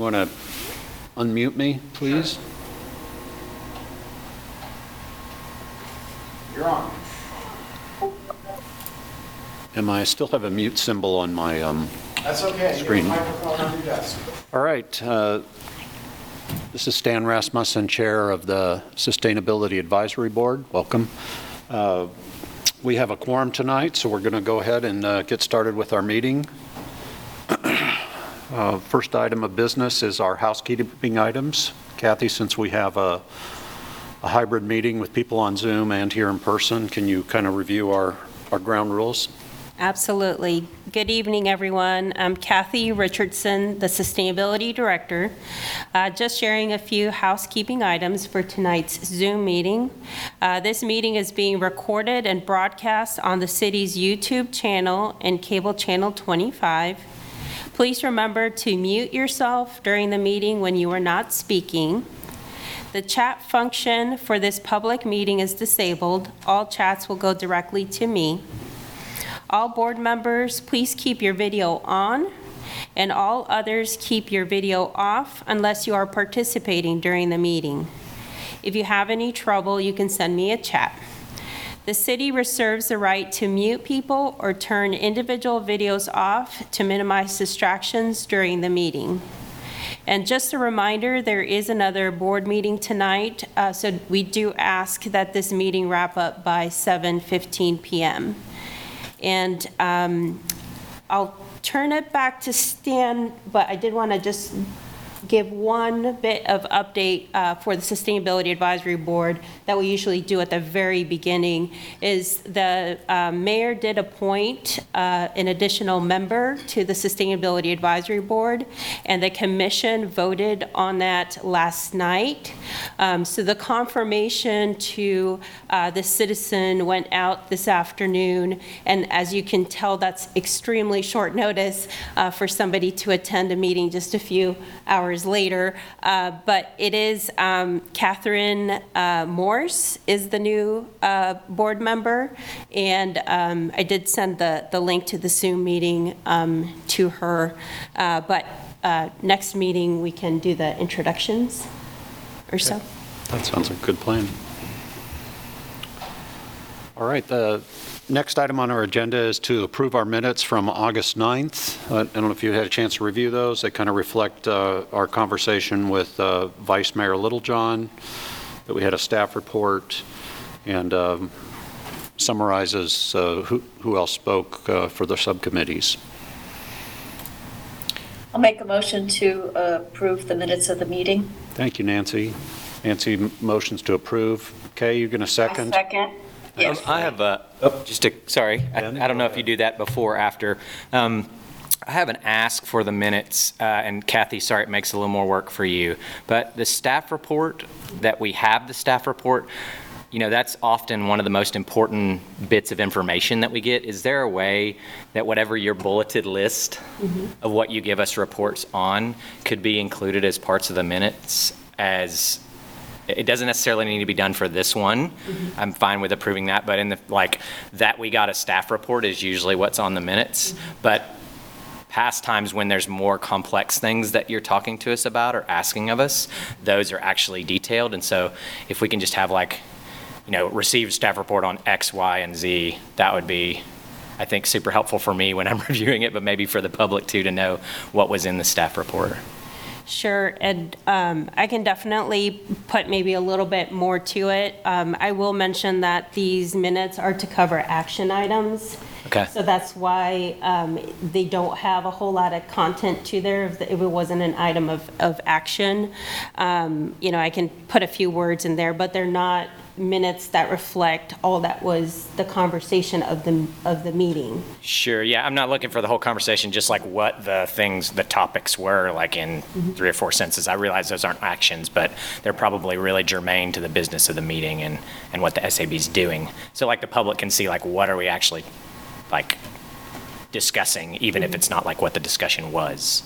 Want to unmute me, please? You're on. Am I, still have a mute symbol on my, um, That's okay. You have a Screen. microphone on your desk. all right. uh, This is Stan Rasmussen, Chair of the Sustainability Advisory Board. Welcome. Uh, We have a quorum tonight, so we're going to go ahead and uh, get started with our meeting. Uh, First item of business is our housekeeping items. Kathy, since we have a a hybrid meeting with people on Zoom and here in person, can you kind of review our our ground rules? Absolutely. Good evening, everyone. I'm Kathy Richardson, the Sustainability Director. Uh, Just sharing a few housekeeping items for tonight's Zoom meeting. Uh, This meeting is being recorded and broadcast on the city's YouTube channel and cable channel 25. Please remember to mute yourself during the meeting when you are not speaking. The chat function for this public meeting is disabled. All chats will go directly to me. All board members, please keep your video on, and all others keep your video off unless you are participating during the meeting. If you have any trouble, you can send me a chat. The city reserves the right to mute people or turn individual videos off to minimize distractions during the meeting. And just a reminder, there is another board meeting tonight, uh, so we do ask that this meeting wrap up by 7:15 PM. And um, I'll turn it back to Stan, but I did want to just give one bit of update uh, for the Sustainability Advisory Board that we usually do at the very beginning, is the uh, mayor did appoint uh, an additional member to the Sustainability Advisory Board, and the commission voted on that last night. Um, So the confirmation to uh, the citizen went out this afternoon, and as you can tell, that's extremely short notice uh, for somebody to attend a meeting just a few hours later. Uh, But it is um, Catherine uh, Morse is the new uh, board member, and um, I did send the, the link to the Zoom meeting um, to her. Uh, But uh, next meeting, we can do the introductions or so. That sounds like a good plan. All right, the next item on our agenda is to approve our minutes from August 9th. Uh, I don't know if you had a chance to review those. They kind of reflect uh, our conversation with uh, Vice Mayor Littlejohn, that we had a staff report, and um, summarizes uh, who who else spoke uh, for the subcommittees. I'll make a motion to uh, approve the minutes of the meeting. Thank you, Nancy. Nancy motions to approve. Kay, you going to second? Second. Yes. Um, I have a, just a, sorry, I I don't know if you do that before or after. Um, I have an ask for the minutes, uh, and Kathy, sorry, it makes a little more work for you, but the staff report, that we have the staff report, you know, that's often one of the most important bits of information that we get. Is there a way that whatever your bulleted list of what you give us reports on could be included as parts of the minutes as it doesn't necessarily need to be done for this one. Mm-hmm. I'm fine with approving that, but in the, like, that we got a staff report is usually what's on the minutes. Mm-hmm. But past times when there's more complex things that you're talking to us about or asking of us, those are actually detailed. And so if we can just have like, you know, received staff report on X, Y, and Z, that would be, I think, super helpful for me when I'm reviewing it, but maybe for the public too, to know what was in the staff report. Sure, and um, I can definitely put maybe a little bit more to it. Um, I will mention that these minutes are to cover action items. Okay. So that's why um, they don't have a whole lot of content to there if it wasn't an item of, of action. Um, You know, I can put a few words in there, but they're not minutes that reflect all that was the conversation of the, of the meeting. Sure, yeah, I'm not looking for the whole conversation, just like what the things, the topics were, like in mm-hmm. three or four sentences. I realize those aren't actions, but they're probably really germane to the business of the meeting and, and what the SAB's doing. So like the public can see like, what are we actually, like, discussing, even if mm-hmm. it's not like what the discussion was.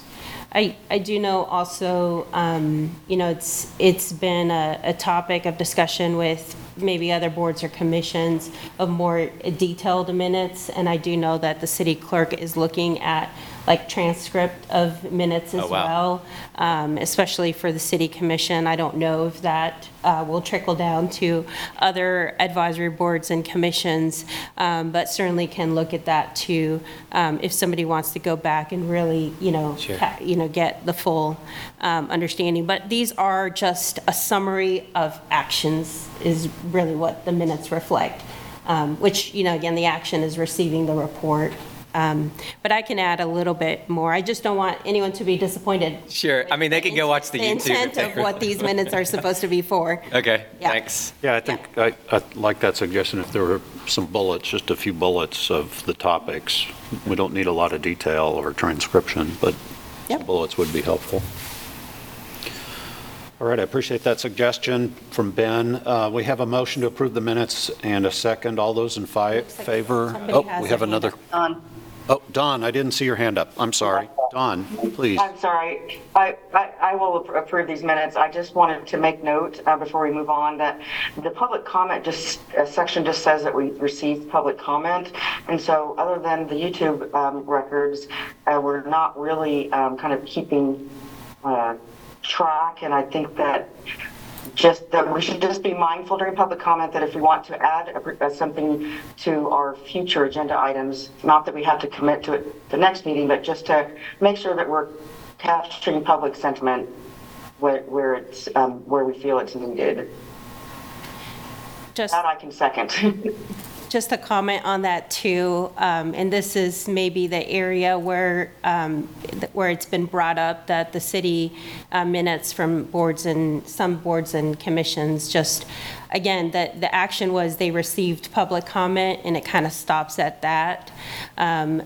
I, I do know also, um, you know, it's, it's been a, a topic of discussion with maybe other boards or commissions of more detailed minutes, and I do know that the city clerk is looking at like transcript of minutes as Oh, wow. well, um, especially for the city commission. I don't know if that uh, will trickle down to other advisory boards and commissions, um, but certainly can look at that too, um, if somebody wants to go back and really, you know, Sure. ca- you know, get the full um, understanding. But these are just a summary of actions is really what the minutes reflect, um, which, you know, again, the action is receiving the report. Um, But I can add a little bit more. I just don't want anyone to be disappointed. Sure. I mean, they can go watch the YouTube. intent of what these minutes are supposed to be for. Okay, Yeah. thanks. Yeah, I think, I, I like that suggestion, if there were some bullets, just a few bullets of the topics. We don't need a lot of detail or transcription, but some Yep. bullets would be helpful. All right, I appreciate that suggestion from Ben. Uh, We have a motion to approve the minutes and a second. All those in fi- favor? somebody Oh, has we a have hand another. On. Oh, Don, I didn't see your hand up. I'm sorry. Don, please. I'm sorry. I, I, I will appro- approve these minutes. I just wanted to make note, uh, before we move on, that the public comment just, uh, section just says that we received public comment. And so, other than the YouTube, um, records, uh, we're not really, um, kind of keeping, uh, track. And I think that just that we should just be mindful during public comment that if we want to add a- uh, something to our future agenda items, not that we have to commit to it the next meeting, but just to make sure that we're capturing public sentiment where, where it's, um, where we feel it's needed. Just, That I can second. just a comment on that too, um, and this is maybe the area where, um, where it's been brought up that the city uh, minutes from boards and, some boards and commissions, just, again, that the action was they received public comment and it kind of stops at that. Um,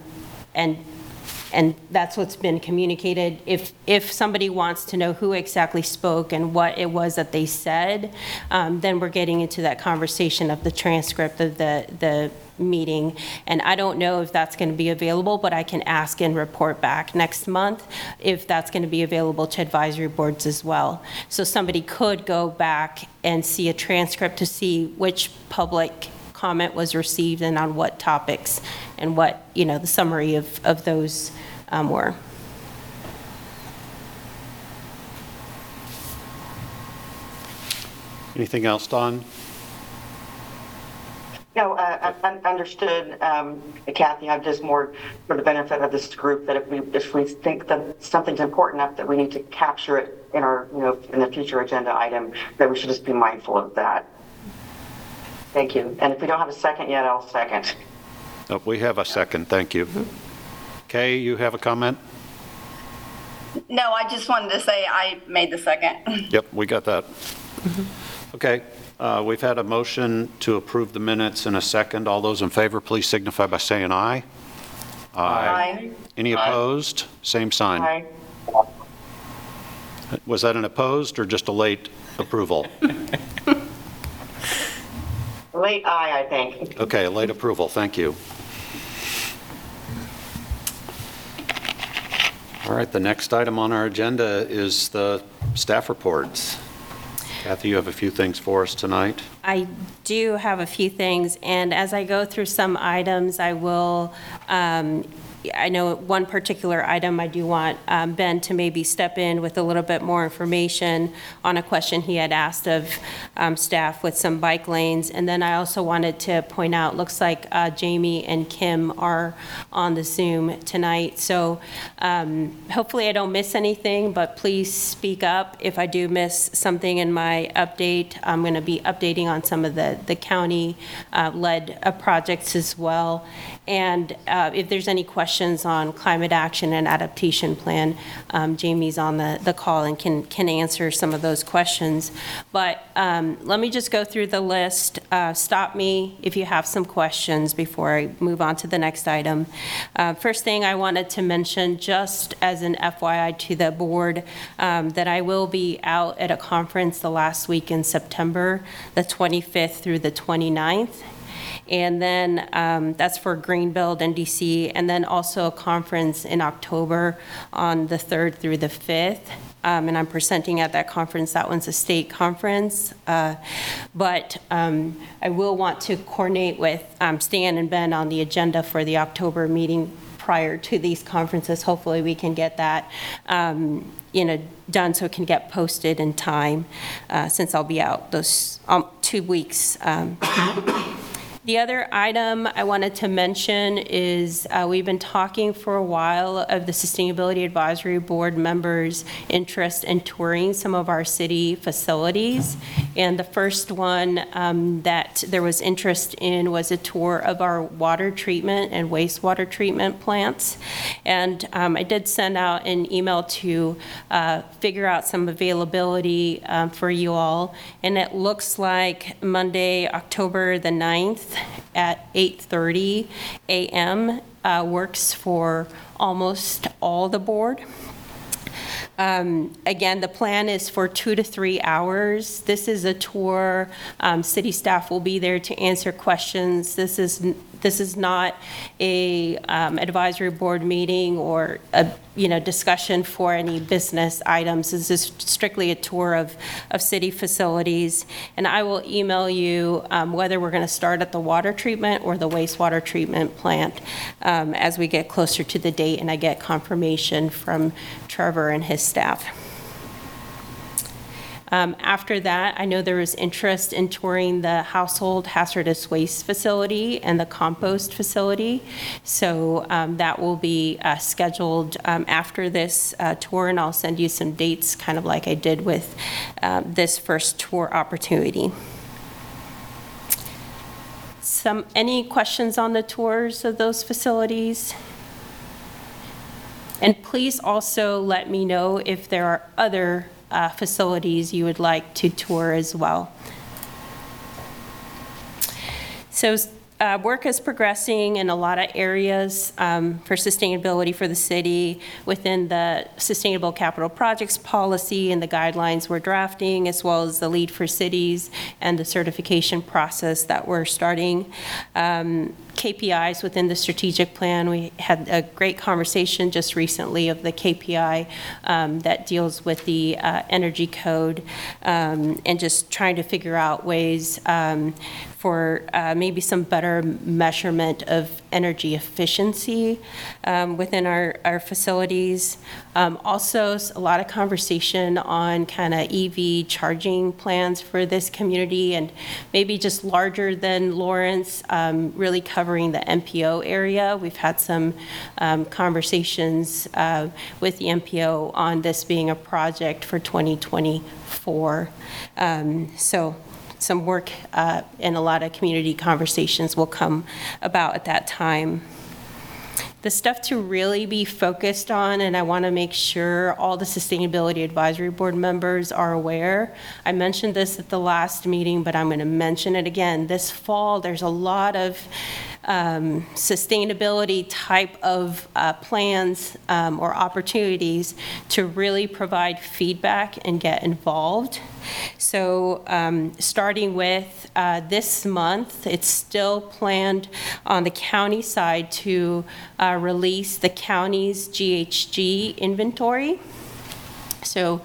And And that's what's been communicated. If, if somebody wants to know who exactly spoke and what it was that they said, um, then we're getting into that conversation of the transcript of the, the meeting. And I don't know if that's going to be available, but I can ask and report back next month if that's going to be available to advisory boards as well. So somebody could go back and see a transcript to see which public comment was received and on what topics and what, you know, the summary of, of those um, were. Anything else, Don? No, uh, un- understood, um, Kathy, I'm just more for the benefit of this group, that if we, if we think that something's important enough that we need to capture it in our, you know, in a future agenda item, that we should just be mindful of that. Thank you. And if we don't have a second yet, I'll second. Oh, We have a second, thank you. Kay, you have a comment? No, I just wanted to say I made the second. Yep, we got that. Okay, uh, we've had a motion to approve the minutes in a second. All those in favor, please signify by saying aye. Aye. Any opposed? Same sign. Aye. Was that an opposed or just a late approval? Late aye, I think. Okay, late approval, thank you. All right, the next item on our agenda is the staff reports. Kathy, you have a few things for us tonight? I do have a few things, and as I go through some items, I will, um, I know one particular item, I do want um, Ben to maybe step in with a little bit more information on a question he had asked of um, staff with some bike lanes. And then I also wanted to point out, looks like uh, Jamie and Kim are on the Zoom tonight. So um, hopefully I don't miss anything, but please speak up if I do miss something in my update. I'm going to be updating on some of the, the county-led uh, projects as well. And uh, if there's any questions on climate action and adaptation plan, um, Jamie's on the, the call and can, can answer some of those questions. But um, let me just go through the list. Uh, Stop me if you have some questions before I move on to the next item. Uh, First thing I wanted to mention, just as an FYI to the board, um, that I will be out at a conference the last week in September, the 25th through the 29th. And then um, that's for Greenbuild and DC, and then also a conference in October on the 3rd through the 5th. Um, And I'm presenting at that conference. That one's a state conference. Uh, But um, I will want to coordinate with um, Stan and Ben on the agenda for the October meeting prior to these conferences. Hopefully, we can get that, um, you know, done so it can get posted in time, uh, since I'll be out those um, two weeks. um, the other item I wanted to mention is, uh, we've been talking for a while of the Sustainability Advisory Board members' interest in touring some of our city facilities. And the first one um, that there was interest in was a tour of our water treatment and wastewater treatment plants. And um, I did send out an email to uh, figure out some availability um, for you all. And it looks like Monday, October the 9th at 8:30 a.m. uh, works for almost all the board. Um, Again, the plan is for two to three hours. This is a tour. Um, City staff will be there to answer questions. This is, this is not a um, advisory board meeting or a, you know, discussion for any business items. This is strictly a tour of, of city facilities. And I will email you um, whether we're going to start at the water treatment or the wastewater treatment plant um, as we get closer to the date and I get confirmation from Trevor and his staff. Um, After that, I know there was interest in touring the household hazardous waste facility and the compost facility. So um, that will be uh, scheduled um, after this uh, tour, and I'll send you some dates, kind of like I did with um, this first tour opportunity. Some, any questions on the tours of those facilities? And please also let me know if there are other uh, facilities you would like to tour as well. So uh, work is progressing in a lot of areas um, for sustainability for the city within the Sustainable Capital Projects Policy and the guidelines we're drafting, as well as the LEED for Cities and the certification process that we're starting. Um, KPIs within the strategic plan. We had a great conversation just recently of the KPI um, that deals with the uh, energy code um, and just trying to figure out ways um, for uh, maybe some better measurement of energy efficiency um, within our, our facilities. Um, Also, a lot of conversation on kind of EV charging plans for this community and maybe just larger than Lawrence, um, really covering the MPO area. We've had some um, conversations uh, with the MPO on this being a project for 2024. Um, So some work uh, and a lot of community conversations will come about at that time. The stuff to really be focused on, and I want to make sure all the Sustainability Advisory Board members are aware. I mentioned this at the last meeting, but I'm going to mention it again. This fall, there's a lot of um, sustainability type of uh, plans um, or opportunities to really provide feedback and get involved. So um, starting with uh, this month, it's still planned on the county side to uh, release the county's GHG inventory. So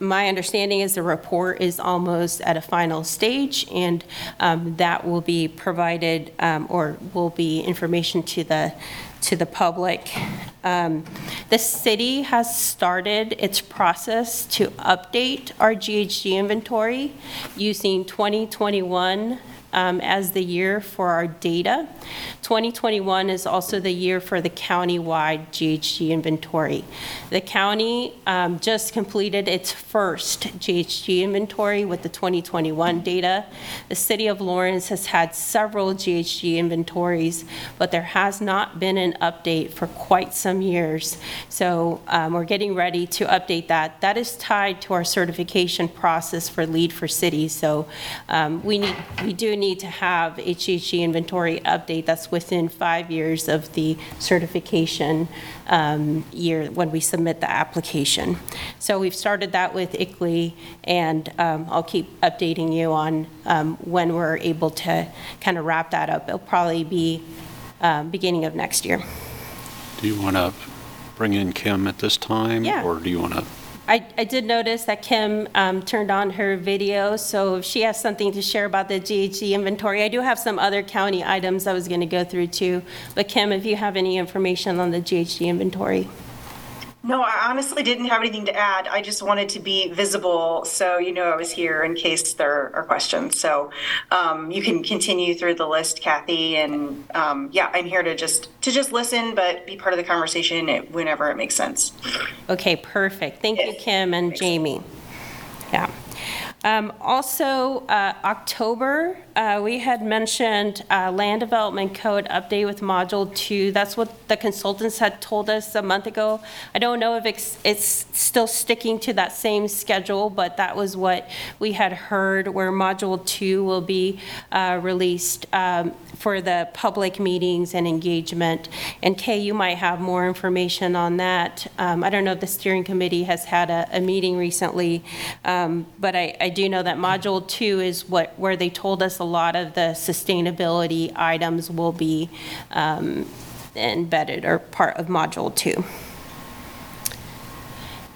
my understanding is the report is almost at a final stage, and um, that will be provided, um, or will be information to the, to the public. Um, The city has started its process to update our GHG inventory using 2021 um, as the year for our data. 2021 is also the year for the county-wide GHG inventory. The county um, just completed its first GHG inventory with the 2021 data. The city of Lawrence has had several GHG inventories, but there has not been an update for quite some years. So um, we're getting ready to update that. That is tied to our certification process for LEED for Cities. So um, we need, we do need to have GHG inventory update that's within five years of the certification um, year when we submit the application. So we've started that with ICLEI, and um, I'll keep updating you on um, when we're able to kind of wrap that up. It'll probably be um, beginning of next year. Do you want to bring in Kim at this time? Yeah. Or do you want to? I, I did notice that Kim um, turned on her video, so if she has something to share about the GHG inventory, I do have some other county items I was going to go through too. But Kim, if you have any information on the GHG inventory. No, I honestly didn't have anything to add. I just wanted to be visible, so you know I was here in case there are questions. So um, you can continue through the list, Kathy, and um, yeah, I'm here to just to just listen, but be part of the conversation whenever it makes sense. Okay, perfect. Thank you, Kim and Jamie. Yeah. Um, Also, uh, October, uh, we had mentioned uh, Land Development Code update with Module 2. That's what the consultants had told us a month ago. I don't know if it's it's still sticking to that same schedule, but that was what we had heard, where Module 2 will be uh, released um, for the public meetings and engagement. And Kay, you might have more information on that. Um, I don't know if the steering committee has had a, a meeting recently, um, but I, I do know that Module 2 is what, where they told us a lot of the sustainability items will be um, embedded or part of Module 2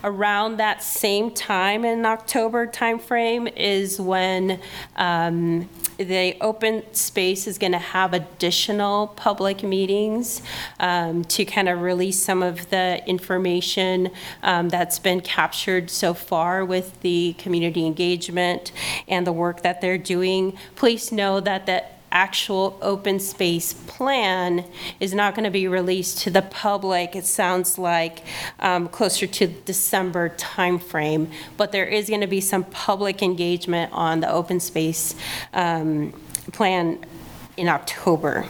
around that same time in October timeframe is when um, the open space is going to have additional public meetings um, to kind of release some of the information um, that's been captured so far with the community engagement and the work that they're doing. Please know that the actual open space plan is not going to be released to the public, it sounds like, um, closer to December timeframe. But there is going to be some public engagement on the open space um, plan in October.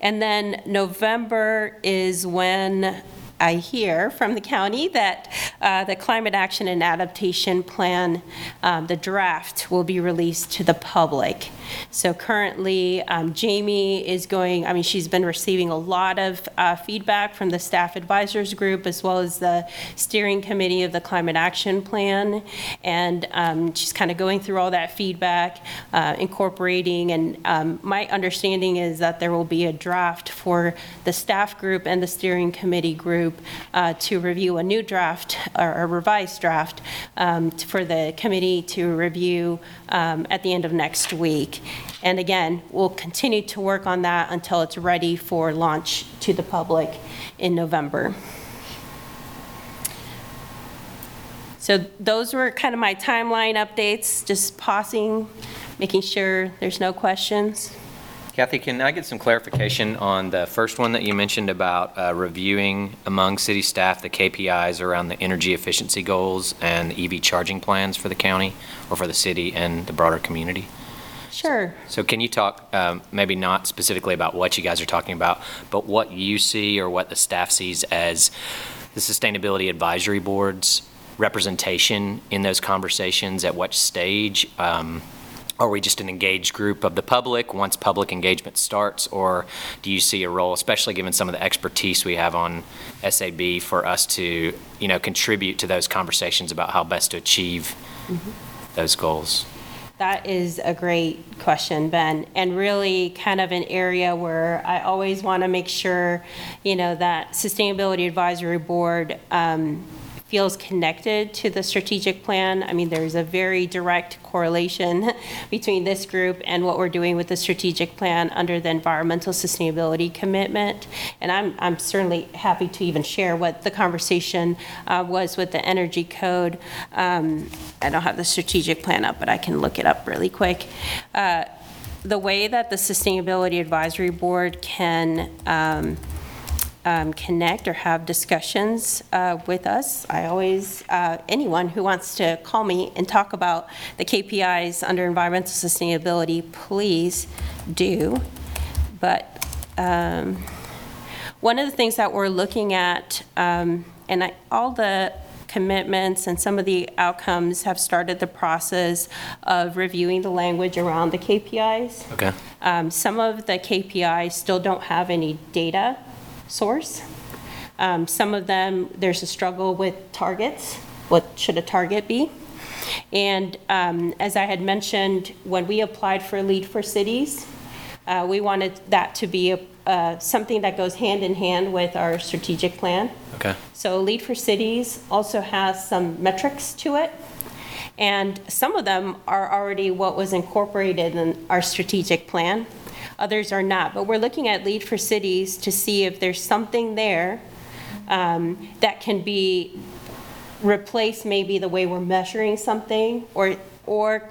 And then November is when I hear from the county that uh, the Climate Action and Adaptation Plan, um, the draft, will be released to the public. So currently, um, Jamie is going, I mean, she's been receiving a lot of uh, feedback from the staff advisors group as well as the steering committee of the Climate Action Plan. And um, she's kind of going through all that feedback, uh, incorporating, and um, my understanding is that there will be a draft for the staff group and the steering committee group uh, to review a new draft or a revised draft um, for the committee to review um, at the end of next week. And again, we'll continue to work on that until it's ready for launch to the public in November. So those were kind of my timeline updates, just pausing, making sure there's no questions. Kathy, can I get some clarification on the first one that you mentioned about uh, reviewing among city staff the KPIs around the energy efficiency goals and EV charging plans for the county or for the city and the broader community? Sure. So can you talk, um, maybe not specifically about what you guys are talking about, but what you see or what the staff sees as the Sustainability Advisory Board's representation in those conversations, at what stage? Um, Are we just an engaged group of the public once public engagement starts? Or do you see a role, especially given some of the expertise we have on SAB, for us to, you know, contribute to those conversations about how best to achieve those goals? That is a great question, Ben, and really kind of an area where I always want to make sure, you know, that Sustainability Advisory Board um, feels connected to the strategic plan. I mean, there's a very direct correlation between this group and what we're doing with the strategic plan under the environmental sustainability commitment. And I'm, I'm certainly happy to even share what the conversation uh, was with the energy code. Um, I don't have the strategic plan up, but I can look it up really quick. Uh, The way that the Sustainability Advisory Board can um, um, connect or have discussions uh, with us. I always, uh, anyone who wants to call me and talk about the KPIs under environmental sustainability, please do. But um, one of the things that we're looking at, um, and I, all the commitments and some of the outcomes have started the process of reviewing the language around the KPIs. Okay. Um, Some of the KPIs still don't have any data source. Um, Some of them, there's a struggle with targets. What should a target be? And um, as I had mentioned, when we applied for LEED for Cities, uh, we wanted that to be a- uh, something that goes hand in hand with our strategic plan. Okay. So LEED for Cities also has some metrics to it, and some of them are already what was incorporated in our strategic plan. Others are not, but we're looking at LEED for Cities to see if there's something there um, that can be replace maybe the way we're measuring something, or, or,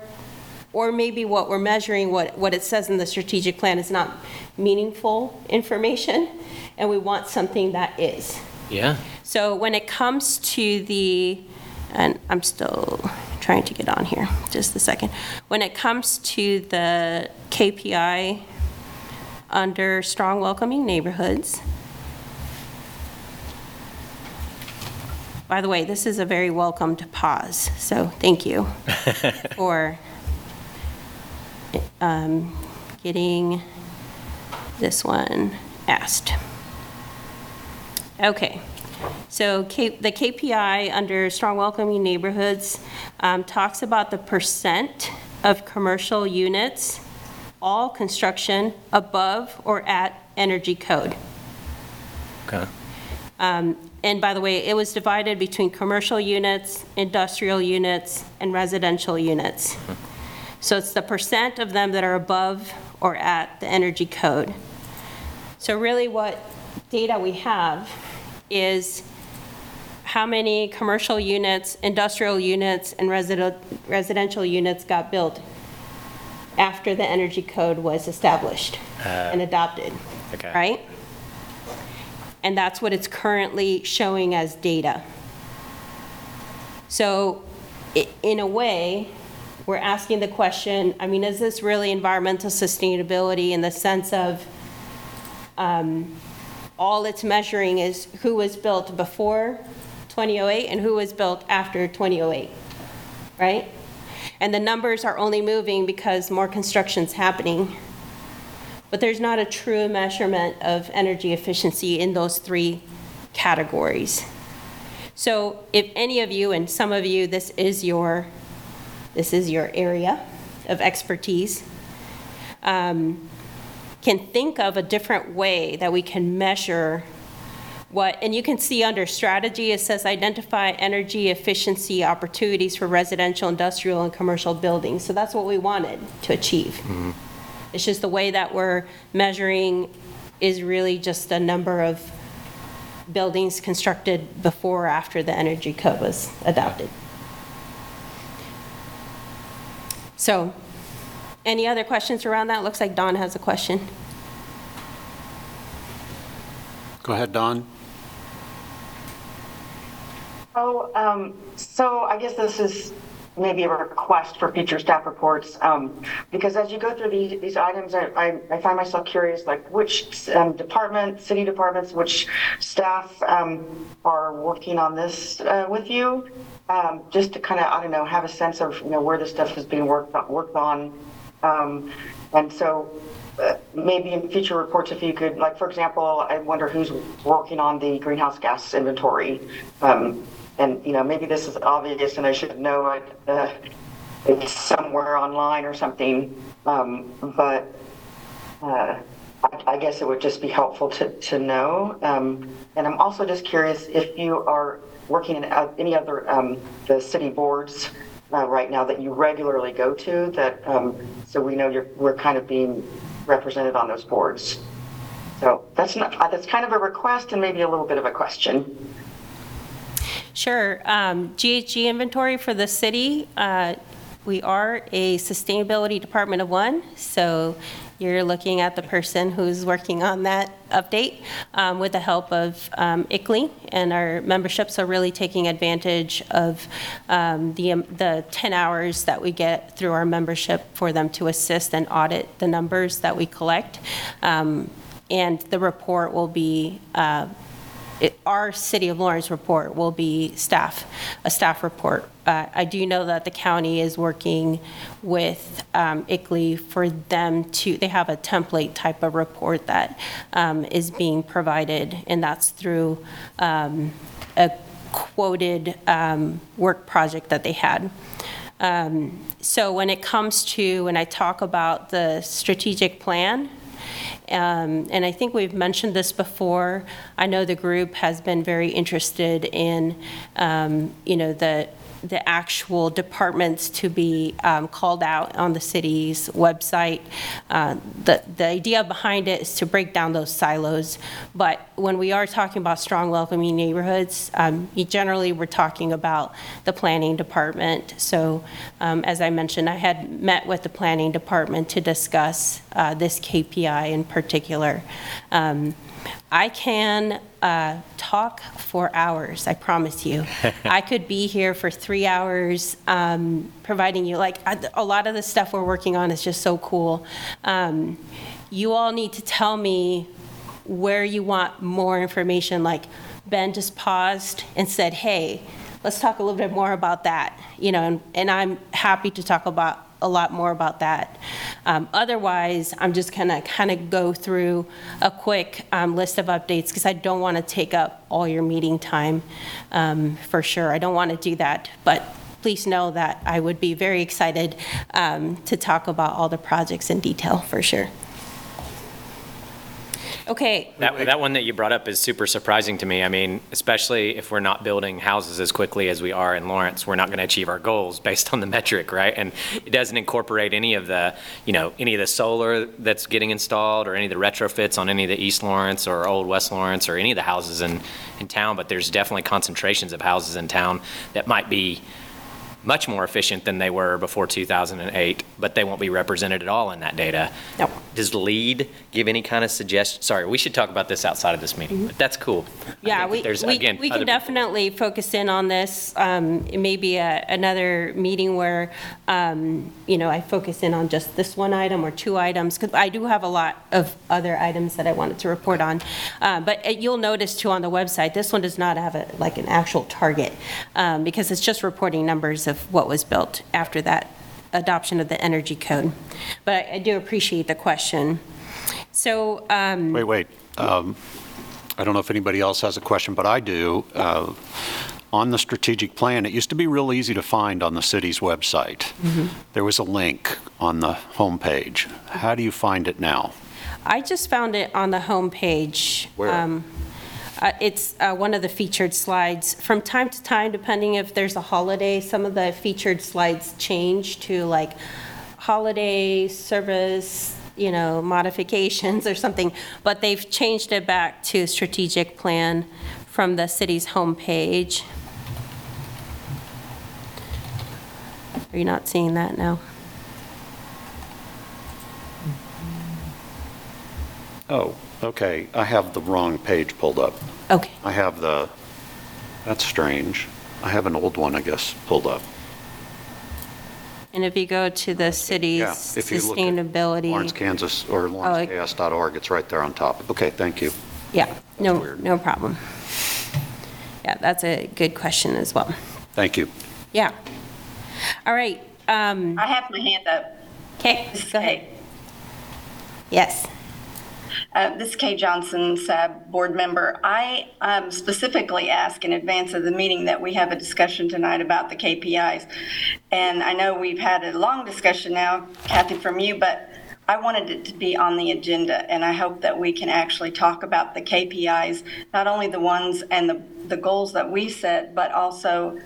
or maybe what we're measuring, what, what it says in the strategic plan is not meaningful information, and we want something that is. Yeah. So when it comes to the, and I'm still trying to get on here, just a second. When it comes to the KPI under strong welcoming neighborhoods, by the way, this is a very welcomed pause, so thank you for um, getting this one asked. Okay, so K- the KPI under strong welcoming neighborhoods um, talks about the percent of commercial units, all construction above or at energy code. Okay. Um, And by the way, it was divided between commercial units, industrial units, and residential units. So it's the percent of them that are above or at the energy code. So really what data we have is how many commercial units, industrial units, and resi- residential units got built after the energy code was established and adopted, okay. right? And that's what it's currently showing as data. So i- in a way, we're asking the question, I mean, is this really environmental sustainability in the sense of um, all it's measuring is who was built before 2008 and who was built after 2008, right? And the numbers are only moving because more construction's happening. But there's not a true measurement of energy efficiency in those three categories. So if any of you, and some of you, this is your, this is your area of expertise, um, can think of a different way that we can measure what, and you can see under strategy, it says identify energy efficiency opportunities for residential, industrial, and commercial buildings. So that's what we wanted to achieve. Mm-hmm. It's just the way that we're measuring is really just a number of buildings constructed before or after the energy code was adopted. So, any other questions around that? Looks like Don has a question. Go ahead, Don. Oh, um, so I guess this is maybe a request for future staff reports, um, because as you go through these, these items, I, I, I find myself curious, like which, um, department, city departments, which staff, um, are working on this, uh, with you? Um, just to kind of, I don't know, have a sense of, you know, where this stuff is being worked, on- worked on. Um, and so, uh, maybe in future reports, if you could, like, for example, I wonder who's working on the greenhouse gas inventory. Um, and, you know, maybe this is obvious and I should know it, uh, it's somewhere online or something. Um, but, uh, I, I guess it would just be helpful to, to know. Um, and I'm also just curious if you are working in uh, any other, um, the city boards, uh, right now that you regularly go to that, um, so we know you're, we're kind of being represented on those boards. So that's not, that's kind of a request and maybe a little bit of a question. Sure. Um, GHG inventory for the city, uh, we are a sustainability department of one, so you're looking at the person who's working on that update um, with the help of um, ICLEI and our membership, so really taking advantage of um, the um, the 10 hours that we get through our membership for them to assist and audit the numbers that we collect. Um, And the report will be uh, it- our City of Lawrence report will be staff, a staff report. Uh, I do know that the county is working with um, ICLEI for them to, they have a template type of report that um, is being provided, and that's through um, a quoted um, work project that they had. Um, So when it comes to, when I talk about the strategic plan, um, and I think we've mentioned this before, I know the group has been very interested in, um, you know, the, the actual departments to be um, called out on the city's website. Uh, The, the idea behind it is to break down those silos. But when we are talking about strong welcoming neighborhoods, um, generally, we're talking about the planning department. So um, as I mentioned, I had met with the planning department to discuss uh, this KPI in particular. Um, I can uh, talk for hours, I promise you. I could be here for three hours um, providing you, like, I- a lot of the stuff we're working on is just so cool. Um, You all need to tell me where you want more information, like Ben just paused and said, hey, let's talk a little bit more about that, you know, and- and I'm happy to talk about, a lot more about that. Um, Otherwise, I'm just gonna kind of go through a quick um, list of updates, because I don't want to take up all your meeting time, um, for sure. I don't want to do that, but please know that I would be very excited um, to talk about all the projects in detail, for sure. Okay, That, that one that you brought up is super surprising to me. I mean, especially if we're not building houses as quickly as we are in Lawrence, we're not going to achieve our goals based on the metric, right? And it doesn't incorporate any of the, you know, any of the solar that's getting installed or any of the retrofits on any of the East Lawrence or Old West Lawrence or any of the houses in, in town. But there's definitely concentrations of houses in town that might be much more efficient than they were before 2008, but they won't be represented at all in that data. Nope. Does LEED give any kind of suggestion? Sorry, we should talk about this outside of this meeting, but that's cool. Mm-hmm. Yeah, we, there's, we again, we can people- definitely focus in on this. Um, It may be a- another meeting where, um, you know, I focus in on just this one item or two items, because I do have a lot of other items that I wanted to report on. Uh, But uh, you'll notice too on the website, this one does not have a, like an actual target, um, because it's just reporting numbers of what was built after that adoption of the energy code. But I do appreciate the question. So, um, Wait, wait. Um, I don't know if anybody else has a question, but I do. Uh, On the strategic plan, it used to be real easy to find on the city's website. There was a link on the homepage. How do you find it now? I just found it on the homepage. Where? Um, uh, It's uh, one of the featured slides. From time to time, depending if there's a holiday, some of the featured slides change to like holiday service, you know, modifications or something, but they've changed it back to strategic plan from the city's homepage. Are you not seeing that now? Oh, okay. I have the wrong page pulled up. Okay. I have the, that's strange. I have an old one, I guess, pulled up. And if you go to the city's Yeah, if you look at sustainability. Lawrence, Kansas, or like- lawrenceks.org, it's right there on top. Okay, thank you. Yeah, no, weird. no problem. Yeah, that's a good question as well. Thank you. Yeah. All right, um, I have my hand up. okay, This go ahead. Kay. Yes, Uh, This is Kay Johnson, SAB board member. I um, specifically asked in advance of the meeting that we have a discussion tonight about the KPIs. And I know we've had a long discussion now, Kathy, from you, but I wanted it to be on the agenda. And I hope that we can actually talk about the KPIs, not only the ones and the, the goals that we set, but also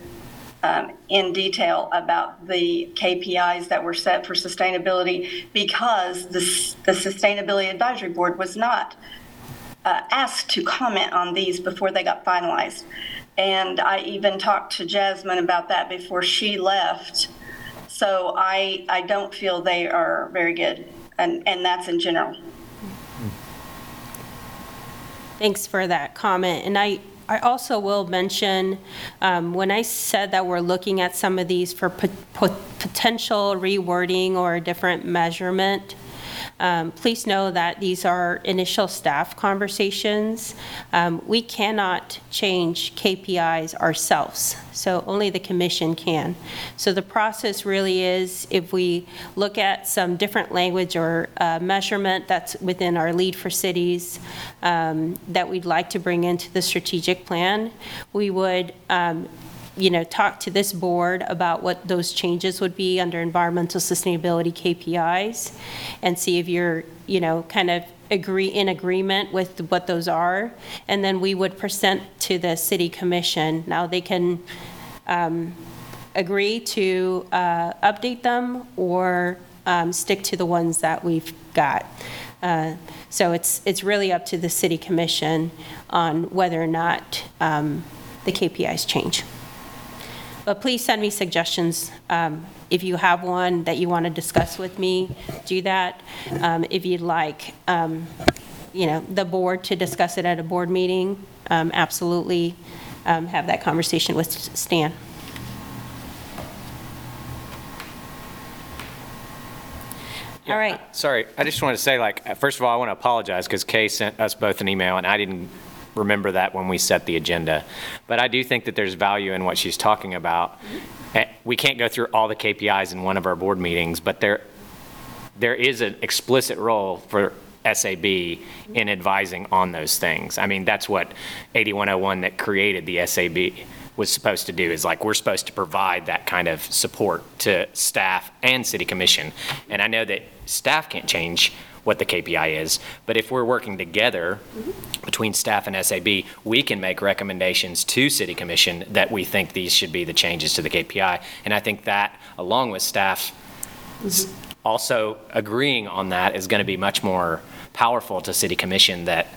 um, in detail about the KPIs that were set for sustainability because the, the Sustainability Advisory Board was not uh, asked to comment on these before they got finalized. And I even talked to Jasmine about that before she left. So I, I don't feel they are very good. And, and that's in general. thanks for that comment. And I, I also will mention, um, when I said that we're looking at some of these for pot- pot- potential rewording or different measurement, Um, Please know that these are initial staff conversations. Um, We cannot change KPIs ourselves, so only the commission can. So the process really is, if we look at some different language or uh, measurement that's within our LEED for cities um, that we'd like to bring into the strategic plan, we would um, you know, talk to this board about what those changes would be under environmental sustainability KPIs and see if you're, you know, kind of agree, in agreement with what those are. And then we would present to the city commission. Now, they can um, agree to uh, update them or um, stick to the ones that we've got. Uh, So it's, it's really up to the city commission on whether or not um, the KPIs change. But please send me suggestions. Um, If you have one that you want to discuss with me, do that. Um, If you'd like, um, you know, the board to discuss it at a board meeting, um, absolutely um, have that conversation with Stan. All right. Sorry, I just wanted to say, like, uh, first of all, I want to apologize because Kay sent us both an email, and I didn't remember that when we set the agenda. But I do think that there's value in what she's talking about. Eh, We can't go through all the KPIs in one of our board meetings, but there, there is an explicit role for SAB in advising on those things. I mean, that's what 8101 that created the SAB was supposed to do, is like, we're supposed to provide that kind of support to staff and city commission. And I know that staff can't change what the KPI is, but if we're working together mm-hmm. between staff and SAB, we can make recommendations to city commission that we think these should be the changes to the KPI. And I think that, along with staff mm-hmm. s- also agreeing on that is going to be much more powerful to city commission that,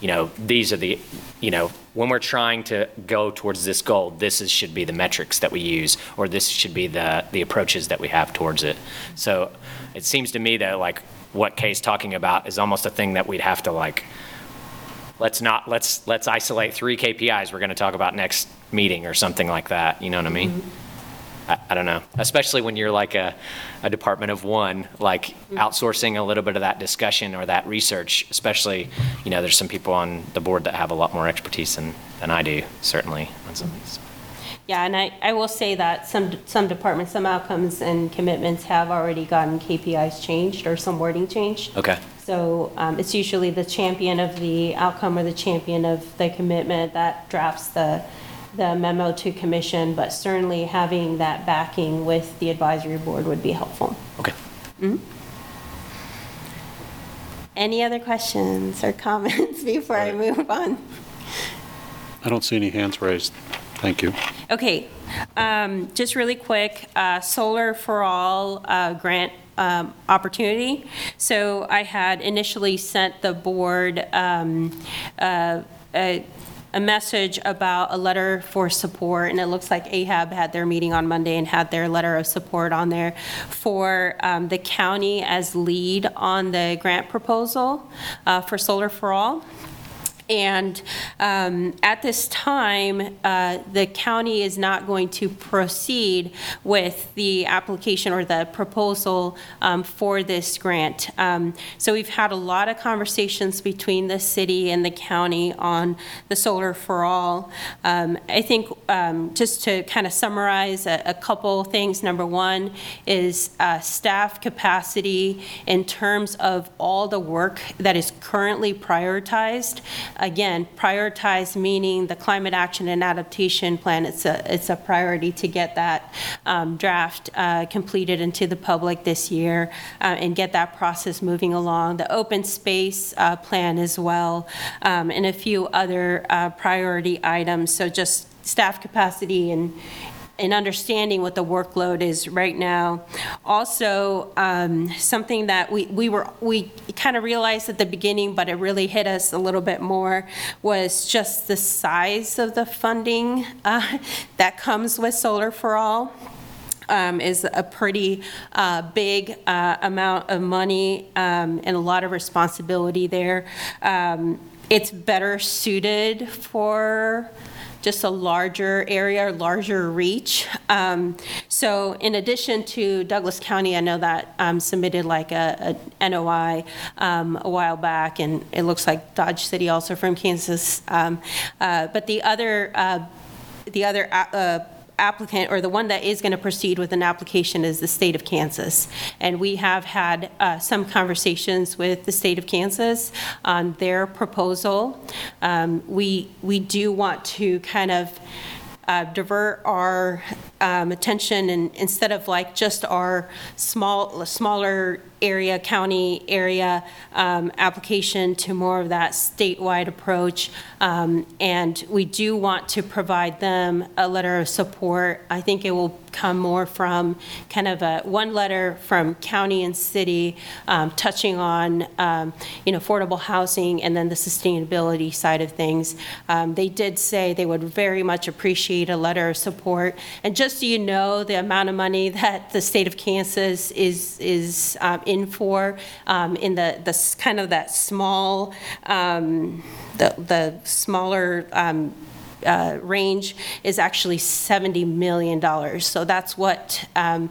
you know, these are the, you know, when we're trying to go towards this goal, this is, should be the metrics that we use, or this should be the, the approaches that we have towards it. So it seems to me that like what Kay's talking about is almost a thing that we'd have to like, let's not, let's, let's isolate three KPIs we're going to talk about next meeting or something like that, you know what I mean? Mm-hmm. I, I don't know, especially when you're like a, a department of one, like mm-hmm. outsourcing a little bit of that discussion or that research, especially, you know, there's some people on the board that have a lot more expertise than, than I do, certainly, on some of these. Yeah, and I, I will say that some, some departments, some outcomes and commitments have already gotten KPIs changed or some wording changed. Okay, So um, it's usually the champion of the outcome or the champion of the commitment that drafts the, the memo to commission, but certainly having that backing with the advisory board would be helpful. okay. Any other questions or comments before I move on? I don't see any hands raised. Thank you. Okay, um, just really quick, uh, Solar for All uh, grant um, opportunity. So I had initially sent the board um, uh, a a message about a letter for support, and it looks like AHAB had their meeting on Monday and had their letter of support on there for um, the county as lead on the grant proposal uh, for Solar for All. And um, at this time, uh, the county is not going to proceed with the application or the proposal um, for this grant. Um, So we've had a lot of conversations between the city and the county on the Solar for All. Um, I think, um, just to kind of summarize a a couple things, number one is uh, staff capacity in terms of all the work that is currently prioritized. Again, prioritize meaning the climate action and adaptation plan, it's a, it's a priority to get that um, draft uh, completed into the public this year uh, and get that process moving along. The open space uh, plan as well, um, and a few other uh, priority items. So just staff capacity and, and understanding what the workload is right now. Also, um, something that we, we were, we kind of realized at the beginning, but it really hit us a little bit more, was just the size of the funding uh, that comes with Solar for All um, is a pretty uh, big uh, amount of money um, and a lot of responsibility there. Um, It's better suited for just a larger area, larger reach. Um, So in addition to Douglas County, I know that um, submitted like a a NOI um, a while back, and it looks like Dodge City also from Kansas. Um, uh, But the other, uh, the other uh, applicant, or the one that is going to proceed with an application is the state of Kansas. And we have had uh, some conversations with the state of Kansas on their proposal. Um, We, we do want to kind of uh, divert our um, attention and instead of like just our small, smaller area, county area um, application to more of that statewide approach. Um, And we do want to provide them a letter of support. I think it will come more from kind of a, one letter from county and city um, touching on, um, you know, affordable housing and then the sustainability side of things. Um, They did say they would very much appreciate a letter of support. And just so you know, the amount of money that the state of Kansas is, is um, in for, um, in the, the kind of that small, um, the, the smaller um, uh, range is actually $70 million. So that's what um,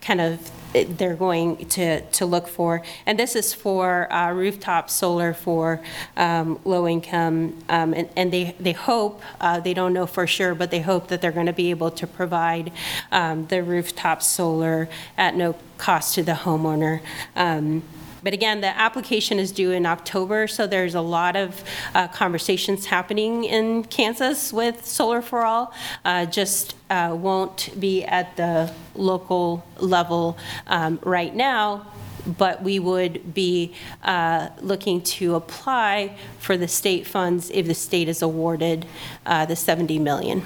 kind of they're going to, to look for. And this is for uh, rooftop solar for um, low income. um, And and they, they hope, uh, they don't know for sure, but they hope that they're going to be able to provide um, the rooftop solar at no cost to the homeowner. Um, but again, the application is due in October, so there's a lot of uh, conversations happening in Kansas with Solar for All. Uh, Just uh, won't be at the local level um, right now, but we would be uh, looking to apply for the state funds if the state is awarded uh, the 70 million.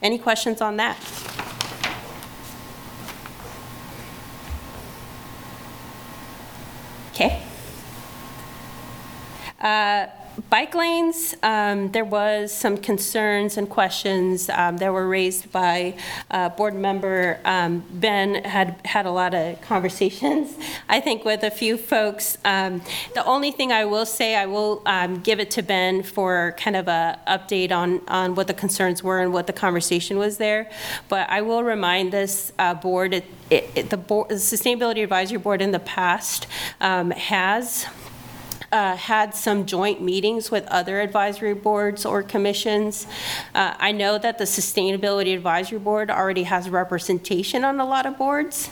Any questions on that? Okay. Uh, Bike lanes, um, there was some concerns and questions um, that were raised by uh, Board Member um, Ben, had had a lot of conversations, I think, with a few folks. Um, The only thing I will say, I will um, give it to Ben for kind of a update on, on what the concerns were and what the conversation was there. But I will remind this uh, board, it- it- the board- the Sustainability Advisory Board in the past um, has uh, had some joint meetings with other advisory boards or commissions. Uh, I know that the Sustainability Advisory Board already has representation on a lot of boards,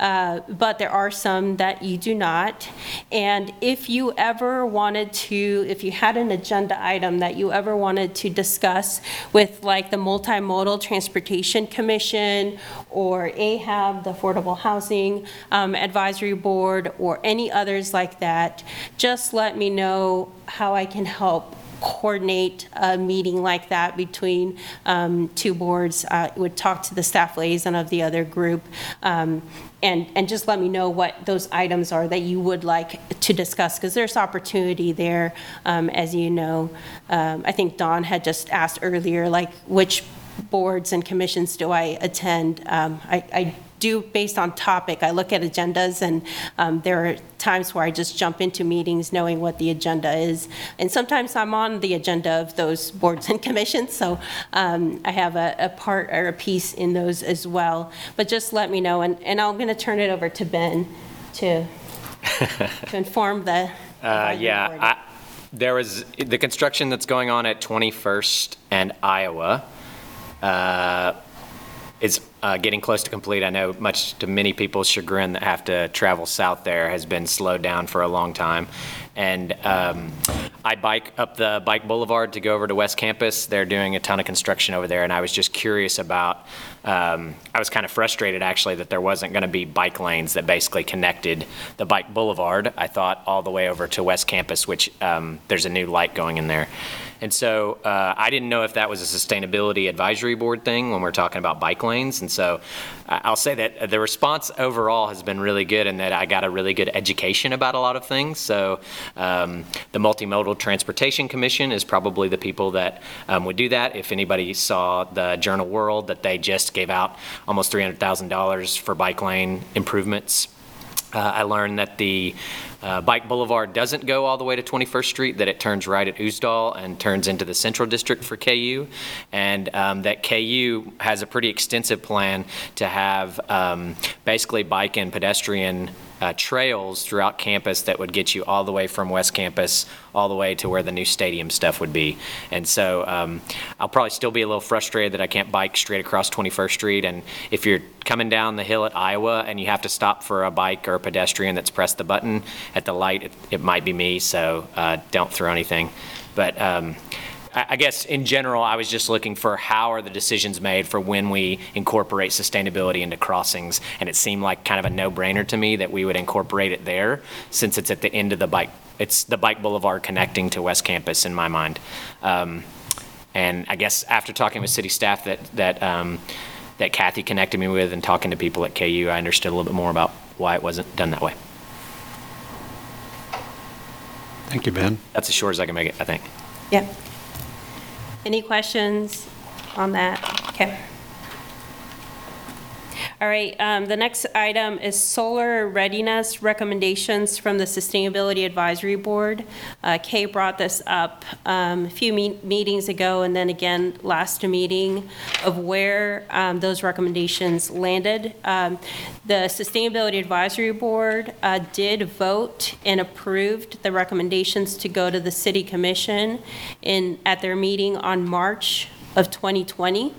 uh, but there are some that you do not. And if you ever wanted to, if you had an agenda item that you ever wanted to discuss with like the Multimodal Transportation Commission or AHAB, the Affordable Housing um, Advisory Board, or any others like that, just let me know how I can help coordinate a meeting like that between um, two boards. I would talk to the staff liaison of the other group, um, and, and just let me know what those items are that you would like to discuss, because there's opportunity there, um, as you know. Um, I think Dawn had just asked earlier, like, which boards and commissions do I attend? Um, I, I do based on topic. I look at agendas, and um, there are times where I just jump into meetings knowing what the agenda is. And sometimes I'm on the agenda of those boards and commissions, so um, I have a, a part or a piece in those as well. But just let me know, and, and I'm going to turn it over to Ben to, to inform the. Uh, yeah. I, there was, the construction that's going on at 21st and Iowa uh, is uh, getting close to complete. I know much to many people's chagrin that have to travel south there has been slowed down for a long time. And um, I bike up the bike boulevard to go over to West Campus. They're doing a ton of construction over there, and I was just curious about, um, I was kind of frustrated actually that there wasn't going to be bike lanes that basically connected the bike boulevard, I thought, all the way over to West Campus, which um, there's a new light going in there. And so uh, I didn't know if that was a sustainability advisory board thing when we're talking about bike lanes. And so I'll say that the response overall has been really good and that I got a really good education about a lot of things. So um, the Multimodal Transportation Commission is probably the people that um, would do that. If anybody saw the Journal World, that they just gave out almost $300,000 for bike lane improvements. Uh, I learned that the uh, Bike Boulevard doesn't go all the way to 21st Street, that it turns right at Ousdahl and turns into the Central District for KU, and um, that KU has a pretty extensive plan to have um, basically bike and pedestrian uh, trails throughout campus that would get you all the way from West Campus all the way to where the new stadium stuff would be. And so um, I'll probably still be a little frustrated that I can't bike straight across 21st Street. And if you're coming down the hill at Iowa and you have to stop for a bike or a pedestrian that's pressed the button at the light, it, it might be me. So uh, don't throw anything. But um, I I guess in general, I was just looking for how are the decisions made for when we incorporate sustainability into crossings? And it seemed like kind of a no-brainer to me that we would incorporate it there since it's at the end of the bike, it's the bike boulevard connecting to West Campus in my mind. Um, And I guess after talking with city staff that, that, um, that Kathy connected me with and talking to people at KU, I understood a little bit more about why it wasn't done that way. Thank you, Ben. That's as short as I can make it, I think. Yep. Any questions on that? Okay. All right, um, the next item is solar readiness recommendations from the Sustainability Advisory Board. Uh, Kay brought this up um, a few me- meetings ago, and then again last meeting, of where um, those recommendations landed. Um, The Sustainability Advisory Board uh, did vote and approved the recommendations to go to the City Commission in, at their meeting on March of 2020.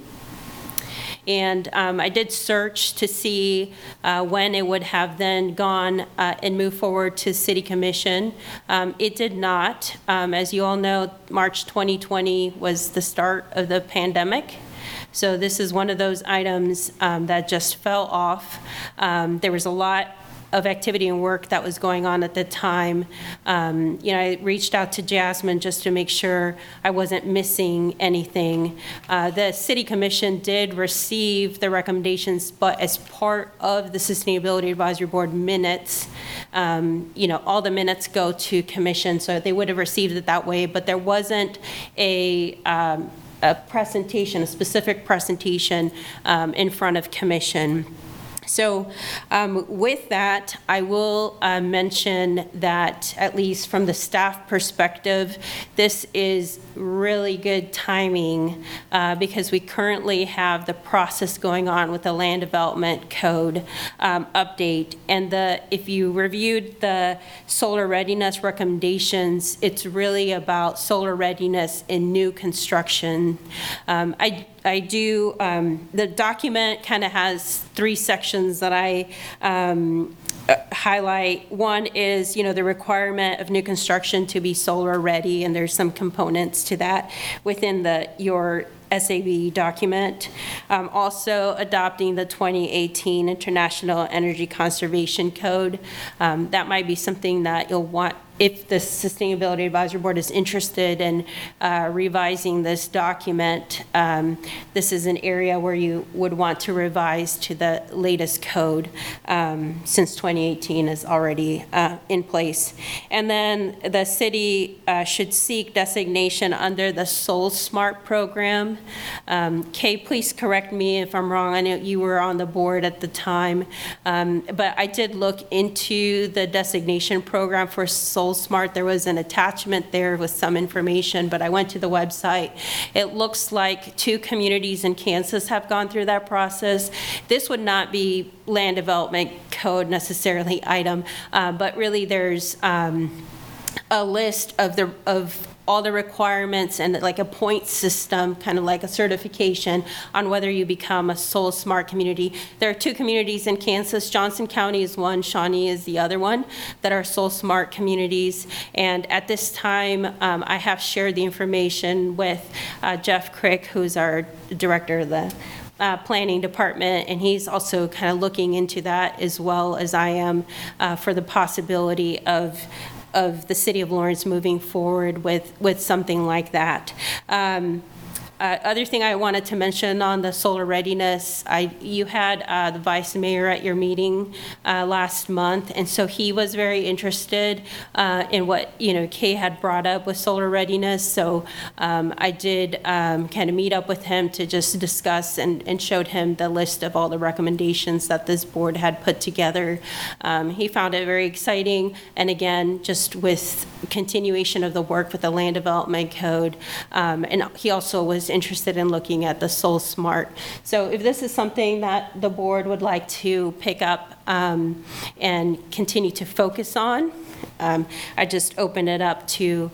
And um, I did search to see uh, when it would have then gone uh, and moved forward to city commission. Um, It did not. Um, As you all know, March 2020 was the start of the pandemic. So this is one of those items um, that just fell off. Um, There was a lot of activity and work that was going on at the time. Um, You know, I reached out to Jasmine just to make sure I wasn't missing anything. Uh, The city commission did receive the recommendations, but as part of the Sustainability Advisory Board minutes, um, you know, all the minutes go to commission, so they would have received it that way, but there wasn't a, um, a presentation, a specific presentation um, in front of commission. So um, with that, I will uh, mention that, at least from the staff perspective, this is really good timing uh, because we currently have the process going on with the Land Development Code um, update. And the, if you reviewed the solar readiness recommendations, it's really about solar readiness in new construction. Um, I I do, um, the document kind of has three sections that I um, uh, highlight. One is, you know, the requirement of new construction to be solar ready, and there's some components to that within the, your SAB document. Um, Also adopting the 2018 International Energy Conservation Code. Um, That might be something that you'll want if the Sustainability Advisory Board is interested in uh, revising this document, um, this is an area where you would want to revise to the latest code, um, since 2018 is already uh, in place. And then the city uh, should seek designation under the SolSmart program. Um, Kay, please correct me if I'm wrong, I know you were on the board at the time, Um, but I did look into the designation program for Soul Smart. There was an attachment there with some information, but I went to the website. It looks like two communities in Kansas have gone through that process. This would not be land development code necessarily item, uh, but really there's um, a list of the, of all the requirements and like a point system, kind of like a certification on whether you become a SolSmart community. There are two communities in Kansas. Johnson County is one, Shawnee is the other one, that are SolSmart communities. And at this time, um, I have shared the information with uh, Jeff Crick, who's our director of the uh, Planning Department, and he's also kind of looking into that as well as I am uh, for the possibility of of the city of Lawrence moving forward with, with something like that. Um, uh, other thing I wanted to mention on the solar readiness, I, you had uh, the vice mayor at your meeting uh, last month, and so he was very interested uh, in what, you know, Kay had brought up with solar readiness. So um, I did kind of meet up with him to just discuss and and showed him the list of all the recommendations that this board had put together. Um, He found it very exciting, and again, just with continuation of the work with the Land Development Code, um, and he also was interested in looking at the SolSmart. So if this is something that the board would like to pick up um, and continue to focus on, um, I just open it up to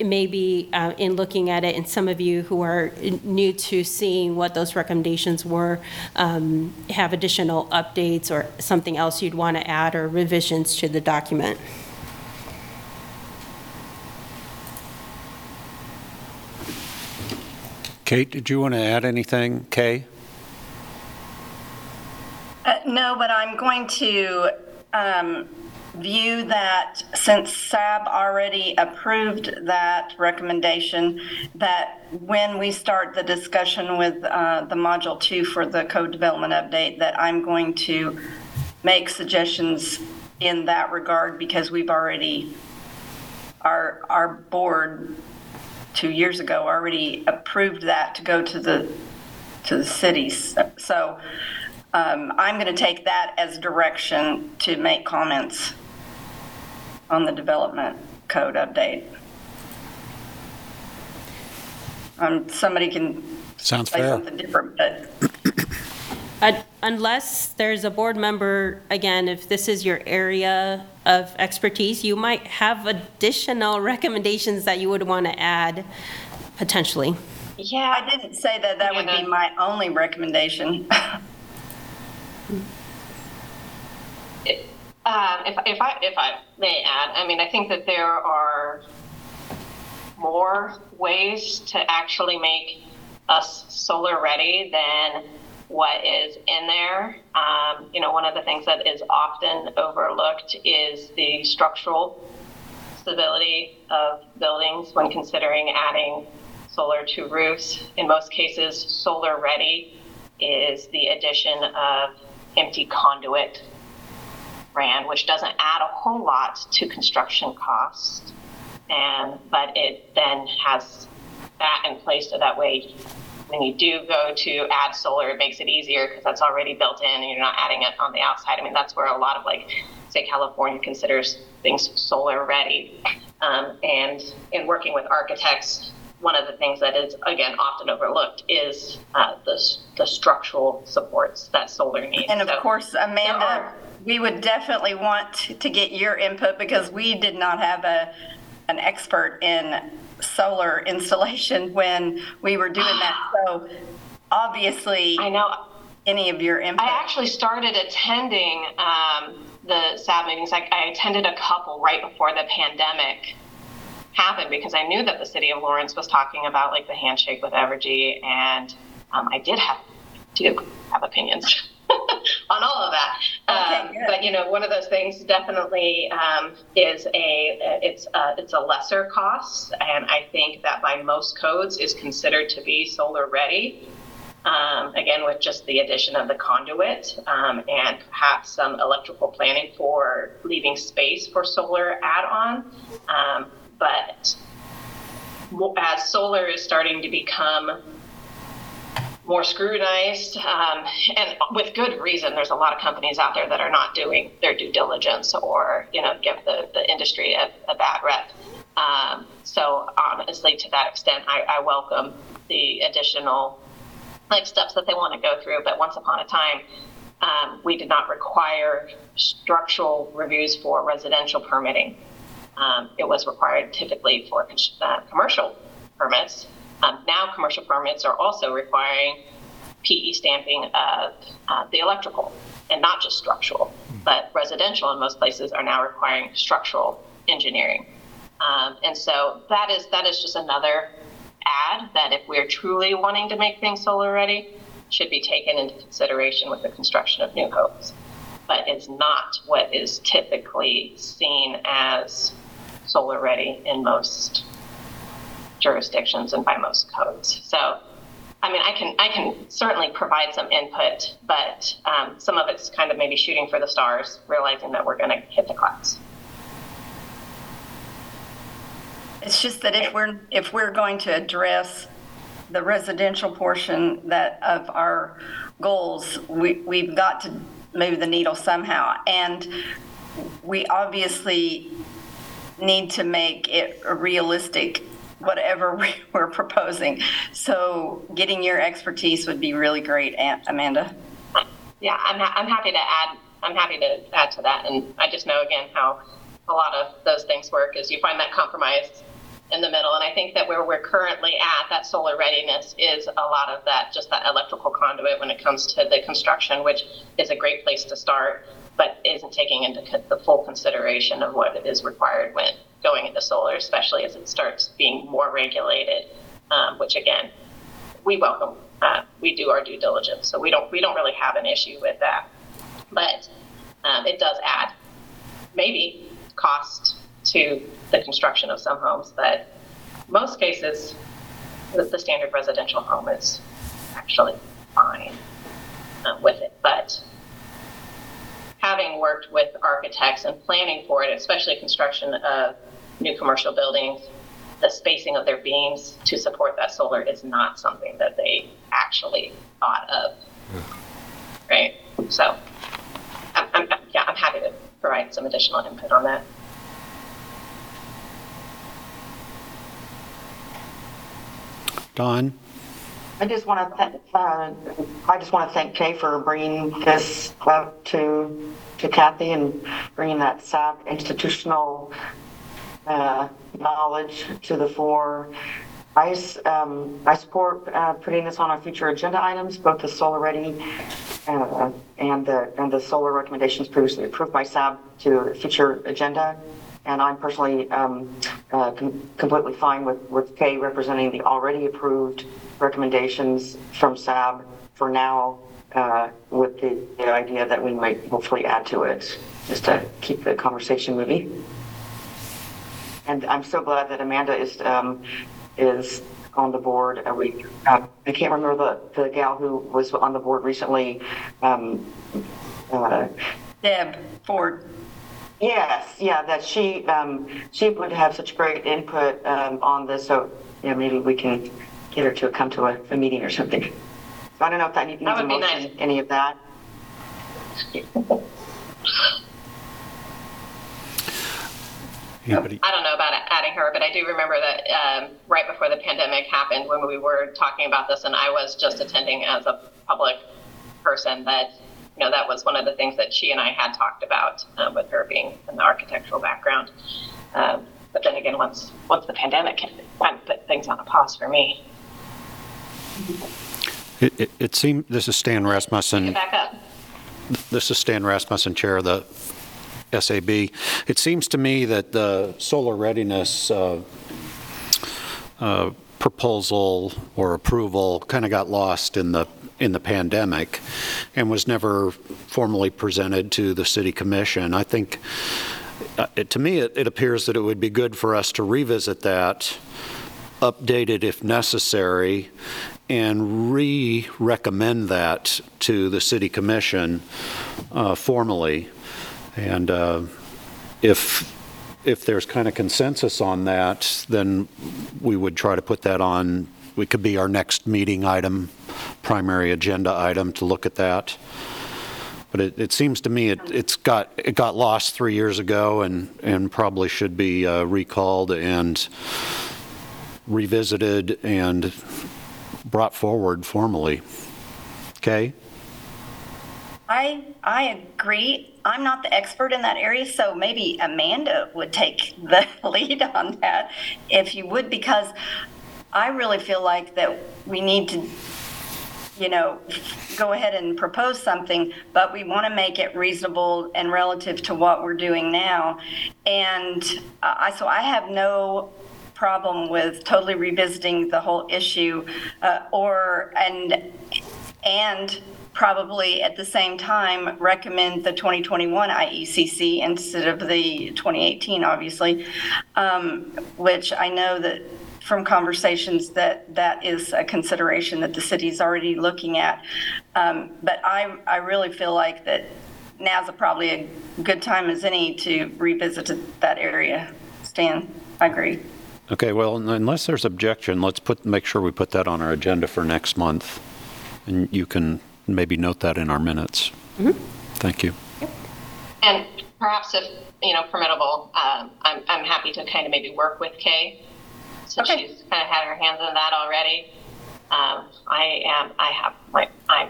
maybe uh, in looking at it, and some of you who are new to seeing what those recommendations were, um, have additional updates or something else you'd want to add or revisions to the document. Kate, did you want to add anything? Kay? Uh, No, but I'm going to um, view that since SAB already approved that recommendation, that when we start the discussion with uh, the Module 2 for the code development update, that I'm going to make suggestions in that regard because we've already, our, our board two years ago already approved that to go to the, to the cities. So um, I'm going to take that as direction to make comments on the development code update. Um, Somebody can Sounds say fair. something different, but Un- Unless there's a board member, again, if this is your area of expertise, you might have additional recommendations that you would want to add, potentially. yeah, I didn't say that that would be my only recommendation. Um, if, if I, if I may add, I mean, I think that there are more ways to actually make us solar ready than what is in there. Um, you know, one of the things that is often overlooked is the structural stability of buildings when considering adding solar to roofs. In most cases, solar ready is the addition of empty conduit ran, which doesn't add a whole lot to construction costs. And, but it then has that in place so that way when you do go to add solar, it makes it easier because that's already built in and you're not adding it on the outside. I mean, that's where a lot of like, say, California considers things solar ready. Um, and in working with architects, one of the things that is again often overlooked is uh, the, the structural supports that solar needs. And of So- course, Amanda, are- we would definitely want to get your input because we did not have a, an expert in solar installation when we were doing that. So obviously, I know. any of your input. I actually started attending um, the SAB meetings. I, I attended a couple right before the pandemic happened because I knew that the city of Lawrence was talking about like the handshake with Evergy, and um, I did have do have opinions on all of that. Okay, Um, but you know, one of those things definitely um, is a it's a, it's a lesser cost, and I think that by most codes is considered to be solar ready um, again with just the addition of the conduit um, and perhaps some electrical planning for leaving space for solar add-on. Um, but as solar is starting to become more scrutinized, um, and with good reason, there's a lot of companies out there that are not doing their due diligence or, you know, give the, the industry a, a bad rep. Um, so honestly, to that extent, I, I welcome the additional like steps that they want to go through. But once upon a time, um, we did not require structural reviews for residential permitting. Um, it was required typically for uh, commercial permits. Um, now, commercial permits are also requiring PE stamping of uh, the electrical and not just structural. But residential in most places are now requiring structural engineering. Um, and so that is that is just another add that if we're truly wanting to make things solar ready, should be taken into consideration with the construction of new homes. But it's not what is typically seen as solar ready in most jurisdictions and by most codes. So I mean, I can I can certainly provide some input, but um, some of it's kind of maybe shooting for the stars, realizing that we're going to hit the clouds. It's just that if we're, if we're going to address the residential portion that, of our goals, we, we've got to move the needle somehow. And we obviously need to make it a realistic, whatever we- we're proposing. So getting your expertise would be really great, Aunt Amanda. Yeah, I'm, ha- I'm happy to add. I'm happy to add to that, and I just know again how a lot of those things work is you find that compromise in the middle, and I think that where we're currently at, that solar readiness is a lot of that, just that electrical conduit when it comes to the construction, which is a great place to start, but isn't taking into the full consideration of what is required when going into solar, especially as it starts being more regulated, um, which again, we welcome. Uh, we do our due diligence, so we don't we don't really have an issue with that. But um, it does add maybe cost to the construction of some homes, but most cases, the, the standard residential home is actually fine uh, with it. But having worked with architects and planning for it, especially construction of new commercial buildings, the spacing of their beams to support that solar is not something that they actually thought of. Right? So, I'm, I'm, yeah, I'm happy to provide some additional input on that. Don? I just want to, thank. uh, I just want to thank Kay for bringing this up to, to Kathy and bringing that SAB institutional uh, knowledge to the fore. I, um, I support uh, putting this on our future agenda items, both the solar ready uh, and the, and the solar recommendations previously approved by SAB to future agenda. And I'm personally um, uh, com- completely fine with, with Kay representing the already approved recommendations from SAB for now, uh, with the, the idea that we might hopefully add to it, just to keep the conversation moving. And I'm so glad that Amanda is, um, is on the board. Uh, we, uh, I can't remember the, the gal who was on the board recently. Um, uh, Deb Ford. Yes, yeah, that she, um, she would have such great input, um, on this, so, yeah, maybe we can get her to come to a, a meeting or something. So I don't know if that needs That a would be motion, nice. any of that. Anybody? I don't know about adding her, but I do remember that um, right before the pandemic happened, when we were talking about this, and I was just attending as a public person, that you know that was one of the things that she and I had talked about um, with her being in the architectural background. Um, but then again, once once the pandemic hit, it kind of put things on a pause for me. It, it- it seemed, this is Stan Rasmussen. Back up. This is Stan Rasmussen, Chair of the SAB. It seems to me that the solar readiness uh, uh, proposal or approval kind of got lost in the, in the pandemic and was never formally presented to the city commission. I think, uh, it- to me, it it appears that it would be good for us to revisit that, update it if necessary, and re-recommend that to the city commission uh, formally. And uh, if, if there's kind of consensus on that, then we would try to put that on, we could be our next meeting item, primary agenda item to look at that. But it, it seems to me it, it's got, it got lost three years ago and, and probably should be uh, recalled and revisited and brought forward formally. Okay? I, I agree. I'm not the expert in that area, so maybe Amanda would take the lead on that, if you would, because I really feel like that we need to, you know, go ahead and propose something, but we want to make it reasonable and relative to what we're doing now. And uh, I, so I have no problem with totally revisiting the whole issue, uh, or, and, and probably at the same time recommend the 2021 IECC instead of the 2018, obviously, um, which I know that from conversations that that is a consideration that the city's already looking at. Um, But I, I really feel like that now's a probably a good time as any to revisit that area. Stan, I agree. Okay, well, unless there's objection, let's put, make sure we put that on our agenda for next month. And you can maybe note that in our minutes. Thank you. And perhaps if, you know, permittable, um, I'm, I'm happy to kind of maybe work with Kay. Since Okay. she's kind of had her hands on that already. Um, I am, I have, like, I'm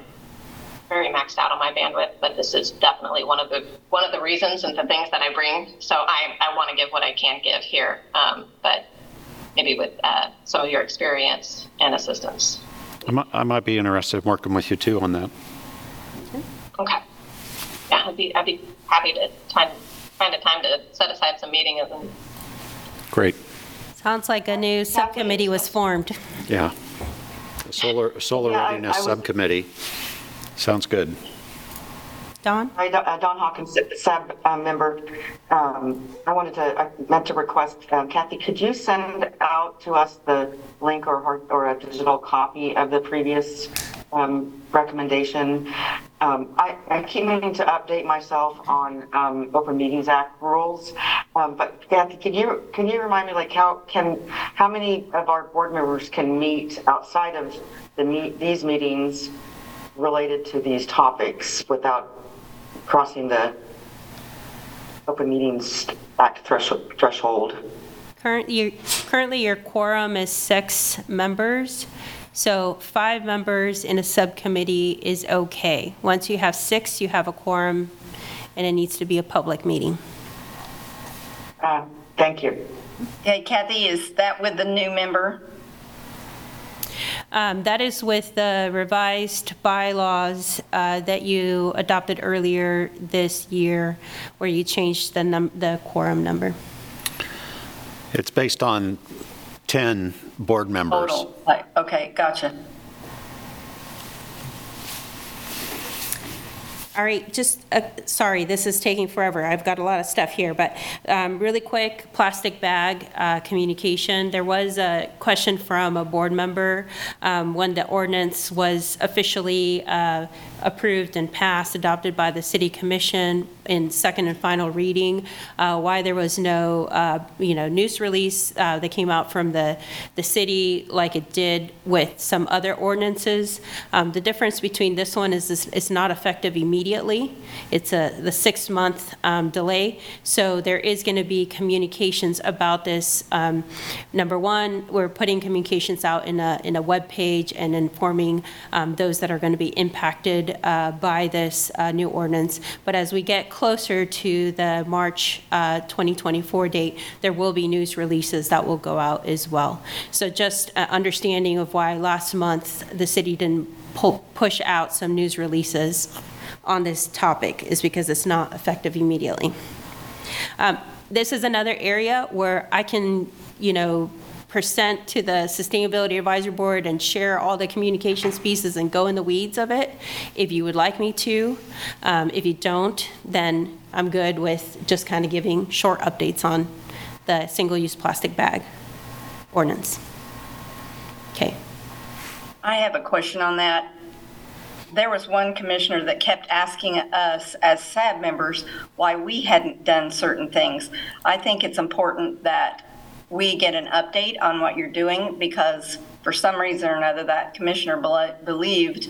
very maxed out on my bandwidth, but this is definitely one of the, one of the reasons and the things that I bring. So I, I want to give what I can give here. Um, but maybe with, uh, some of your experience and assistance. I might, I might be interested in working with you too on that. Okay. Yeah, I'd be, I'd be happy to time, find a time to set aside some meetings and Great, Sounds like a new subcommittee was formed. yeah. Solar, solar Yeah, I- readiness I was- subcommittee. Sounds good. Don? Hi, uh, Don Hawkins, SAB uh, member. Um, I wanted to, I meant to request, um, Kathy, could you send out to us the link or, or a digital copy of the previous um, recommendation? Um, I, I keep meaning to update myself on Open Meetings Act rules, but Kathy, can you, can you remind me, like, how can, how many of our board members can meet outside of the, meet these meetings related to these topics without crossing the Open Meetings Act threshold- threshold. Current- you- Currently, your quorum is six members, so five members in a subcommittee is okay. Once you have six, you have a quorum, and it needs to be a public meeting. Uh, Thank you. Okay, Kathy, is that with the new member? Um, That is with the revised bylaws uh, that you adopted earlier this year, where you changed the num, the quorum number. It's based on 10 board members. Total, like, okay, gotcha. All right, just, uh, sorry, this is taking forever. I've got a lot of stuff here, but um, really quick, plastic bag uh, communication. There was a question from a board member um, when the ordinance was officially uh, approved and passed, adopted by the city commission in second and final reading, uh, why there was no, uh, you know, news release uh, that came out from the, the city like it did with some other ordinances. Um, The difference between this one is this- it's not effective immediately. It's a, the six-month um, delay. So there is going to be communications about this. Um, Number one, we're putting communications out in a, in a webpage and informing um, those that are going to be impacted uh, by this uh, new ordinance. But as we get closer to the March uh, 2024 date, there will be news releases that will go out as well. So just uh, understanding of why last month the city didn't pull, push out some news releases on this topic is because it's not effective immediately. Um, This is another area where I can, you know, present to the Sustainability Advisory Board and share all the communications pieces and go in the weeds of it, if you would like me to. Um, If you don't, then I'm good with just kind of giving short updates on the single-use plastic bag ordinance. Okay. I have a question on that. There was one commissioner that kept asking us as SAB members why we hadn't done certain things. I think it's important that we get an update on what you're doing because for some reason or another, that commissioner bel- believed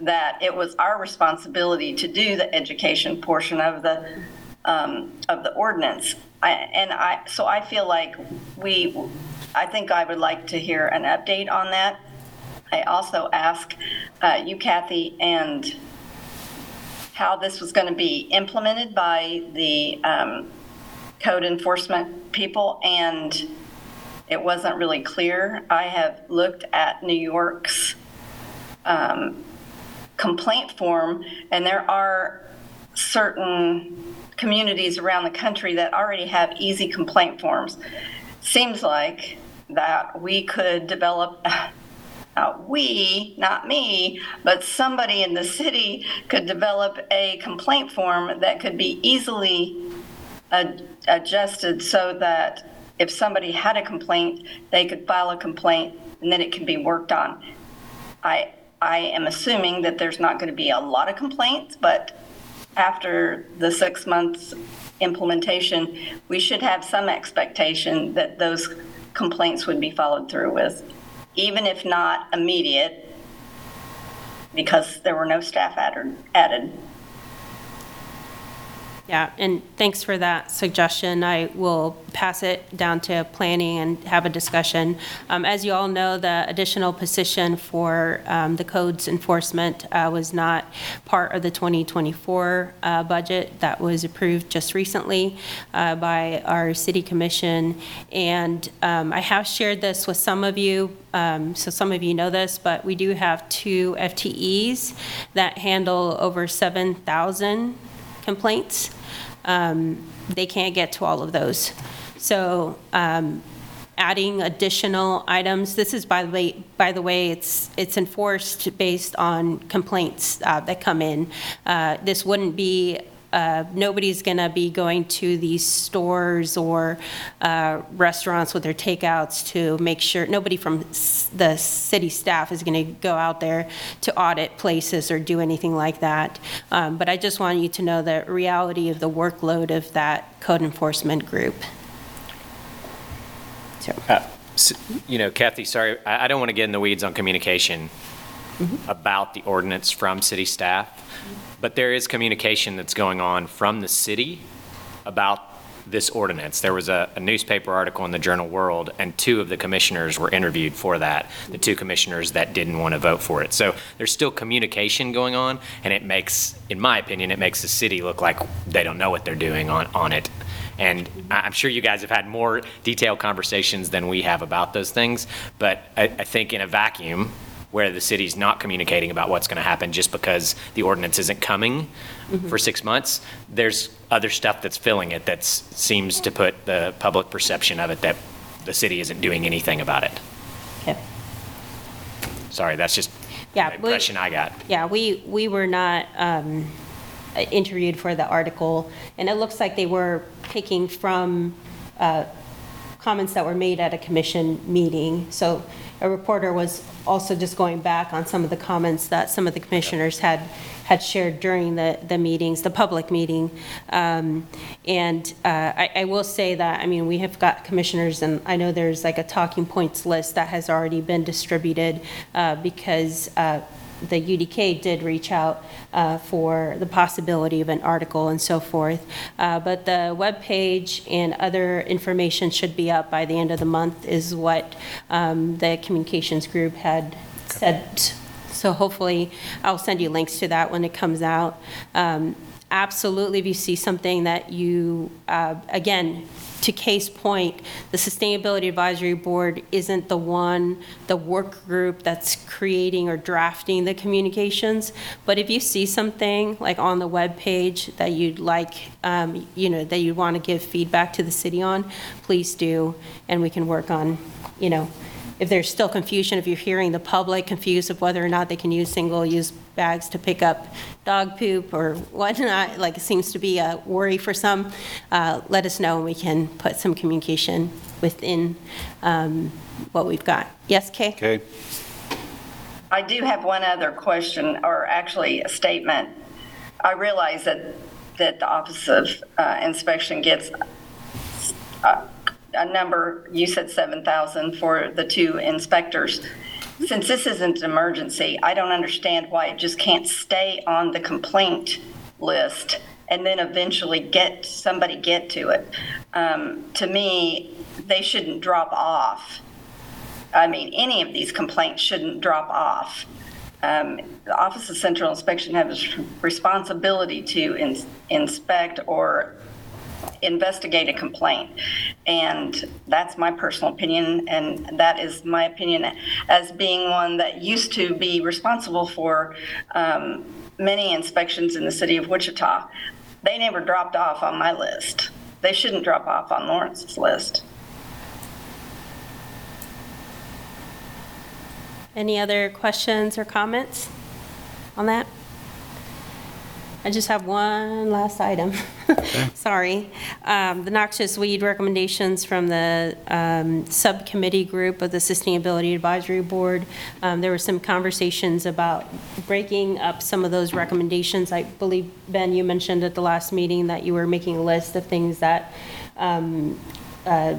that it was our responsibility to do the education portion of the, um, of the ordinance. I, and I, so I feel like we, I think I would like to hear an update on that. I also ask uh, you, Kathy, and how this was going to be implemented by the um, code enforcement people, and it wasn't really clear. I have looked at New York's um, complaint form, and there are certain communities around the country that already have easy complaint forms. Seems like that we could develop uh, we, not me, but somebody in the city could develop a complaint form that could be easily ad- adjusted so that if somebody had a complaint, they could file a complaint and then it can be worked on. I, I am assuming that there's not going to be a lot of complaints, but after the six months implementation, we should have some expectation that those complaints would be followed through with, even if not immediate, because there were no staff added. added. Yeah, and thanks for that suggestion. I will pass it down to planning and have a discussion. Um, As you all know, the additional position for um, the codes enforcement uh, was not part of the 2024 uh, budget that was approved just recently uh, by our city commission. And um, I have shared this with some of you, um, so some of you know this, but we do have two FTEs that handle over 7,000 complaints. Um, They can't get to all of those. So um, adding additional items, this is, by the way, by the way, it's, it's enforced based on complaints uh, that come in. Uh, This wouldn't be, uh, nobody's going to be going to these stores or uh, restaurants with their takeouts to make sure, nobody from the city staff is going to go out there to audit places or do anything like that. Um, But I just want you to know the reality of the workload of that code enforcement group. So, S- You know, Kathy, sorry, I, I don't want to get in the weeds on communication about the ordinance from city staff, but there is communication that's going on from the city about this ordinance. There was a a newspaper article in the Journal World, and two of the commissioners were interviewed for that, the two commissioners that didn't want to vote for it. So there's still communication going on, and it makes, in my opinion, it makes the city look like they don't know what they're doing on, on it. And I'm sure you guys have had more detailed conversations than we have about those things, but I, I think in a vacuum, where the city's not communicating about what's going to happen just because the ordinance isn't coming for six months, there's other stuff that's filling it that seems to put the public perception of it that the city isn't doing anything about it. okay. Sorry, that's just Yeah, the we- I got. Yeah, we, we were not um, interviewed for the article, and it looks like they were picking from uh, comments that were made at a commission meeting. So a reporter was also just going back on some of the comments that some of the commissioners had, had shared during the, the meetings, the public meeting. Um, And uh, I, I will say that, I mean, we have got commissioners, and I know there's like a talking points list that has already been distributed uh, because uh, the UDK did reach out uh, for the possibility of an article and so forth. Uh, But the webpage and other information should be up by the end of the month is what um, the communications group had said. So hopefully, I'll send you links to that when it comes out. Um, Absolutely, if you see something that you, uh, again, to case point, the Sustainability Advisory Board isn't the one, the work group that's creating or drafting the communications. But if you see something like on the web page that you'd like, um, you know, that you want to give feedback to the city on, please do, and we can work on, you know, if there's still confusion, if you're hearing the public confused of whether or not they can use single-use bags to pick up dog poop or whatnot, like it seems to be a worry for some, uh, let us know and we can put some communication within um, what we've got. Yes, Kay? Okay? I do have one other question, or actually a statement. I realize that, that the Office of uh, Inspection gets a, a number, you said 7,000 for the two inspectors. Since this isn't an emergency, I don't understand why it just can't stay on the complaint list and then eventually get, somebody get to it. Um, To me, they shouldn't drop off. I mean, any of these complaints shouldn't drop off. Um, The Office of Central Inspection has a responsibility to ins- inspect or investigate a complaint. And that's my personal opinion, and that is my opinion as being one that used to be responsible for um, many inspections in the city of Wichita. They never dropped off on my list. They shouldn't drop off on Lawrence's list. Any other questions or comments on that? I just have one last item. Sorry. Um, The noxious weed recommendations from the um, subcommittee group of the Sustainability Advisory Board. Um, There were some conversations about breaking up some of those recommendations. I believe, Ben, you mentioned at the last meeting that you were making a list of things that um, uh,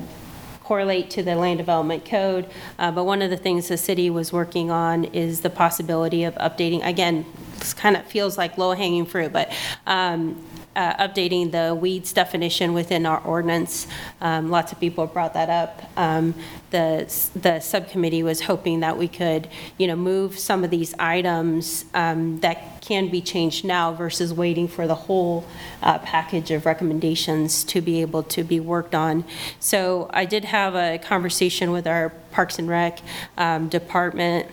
correlate to the land development code. Uh, But one of the things the city was working on is the possibility of updating, again, this kind of feels like low-hanging fruit, but um, uh, updating the weeds definition within our ordinance. Um, Lots of people brought that up. Um, The, the subcommittee was hoping that we could, you know, move some of these items um, that can be changed now versus waiting for the whole uh, package of recommendations to be able to be worked on. So I did have a conversation with our Parks and Rec um, department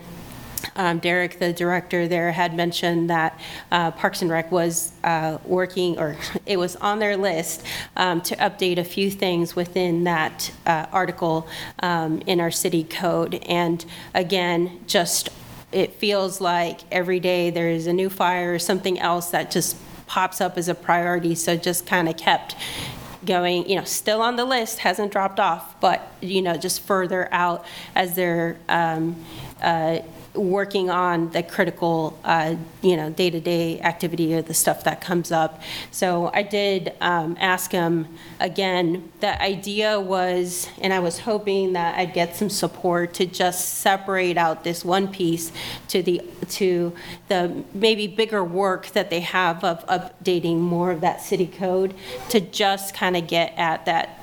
um, Derek, the director there, had mentioned that uh, Parks and Rec was uh, working, or it was on their list um, to update a few things within that uh, article um, in our city code. And again, just, it feels like every day there is a new fire or something else that just pops up as a priority, so just kind of kept going, you know, still on the list, hasn't dropped off, but, you know, just further out as they're um, uh, working on the critical, uh, you know, day-to-day activity or the stuff that comes up. So I did um, ask him, again, the idea was, and I was hoping that I'd get some support to just separate out this one piece to the, to the maybe bigger work that they have of updating more of that city code to just kind of get at that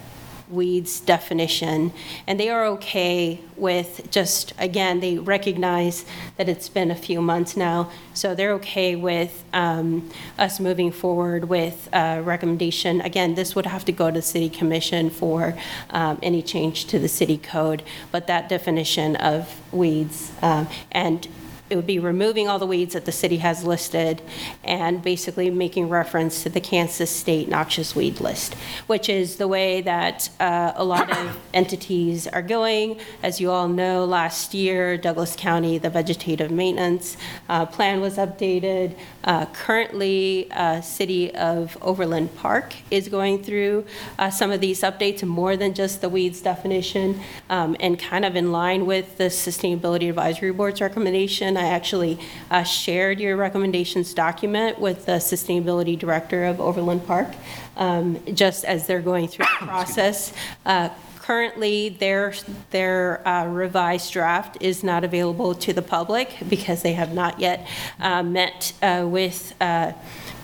weeds definition, and they are okay with just, again, they recognize that it's been a few months now, so they're okay with um, us moving forward with a recommendation. Again, this would have to go to the city commission for um, any change to the city code, but that definition of weeds, um, and it would be removing all the weeds that the city has listed and basically making reference to the Kansas State noxious weed list, which is the way that uh, a lot of entities are going. As you all know, last year, Douglas County, the vegetative maintenance uh, plan was updated. Uh, Currently, uh, City of Overland Park is going through uh, some of these updates, more than just the weeds definition, um, and kind of in line with the Sustainability Advisory Board's recommendation. I actually uh, shared your recommendations document with the Sustainability Director of Overland Park, um, just as they're going through the process. Uh, Currently, their, their uh, revised draft is not available to the public because they have not yet uh, met uh, with uh,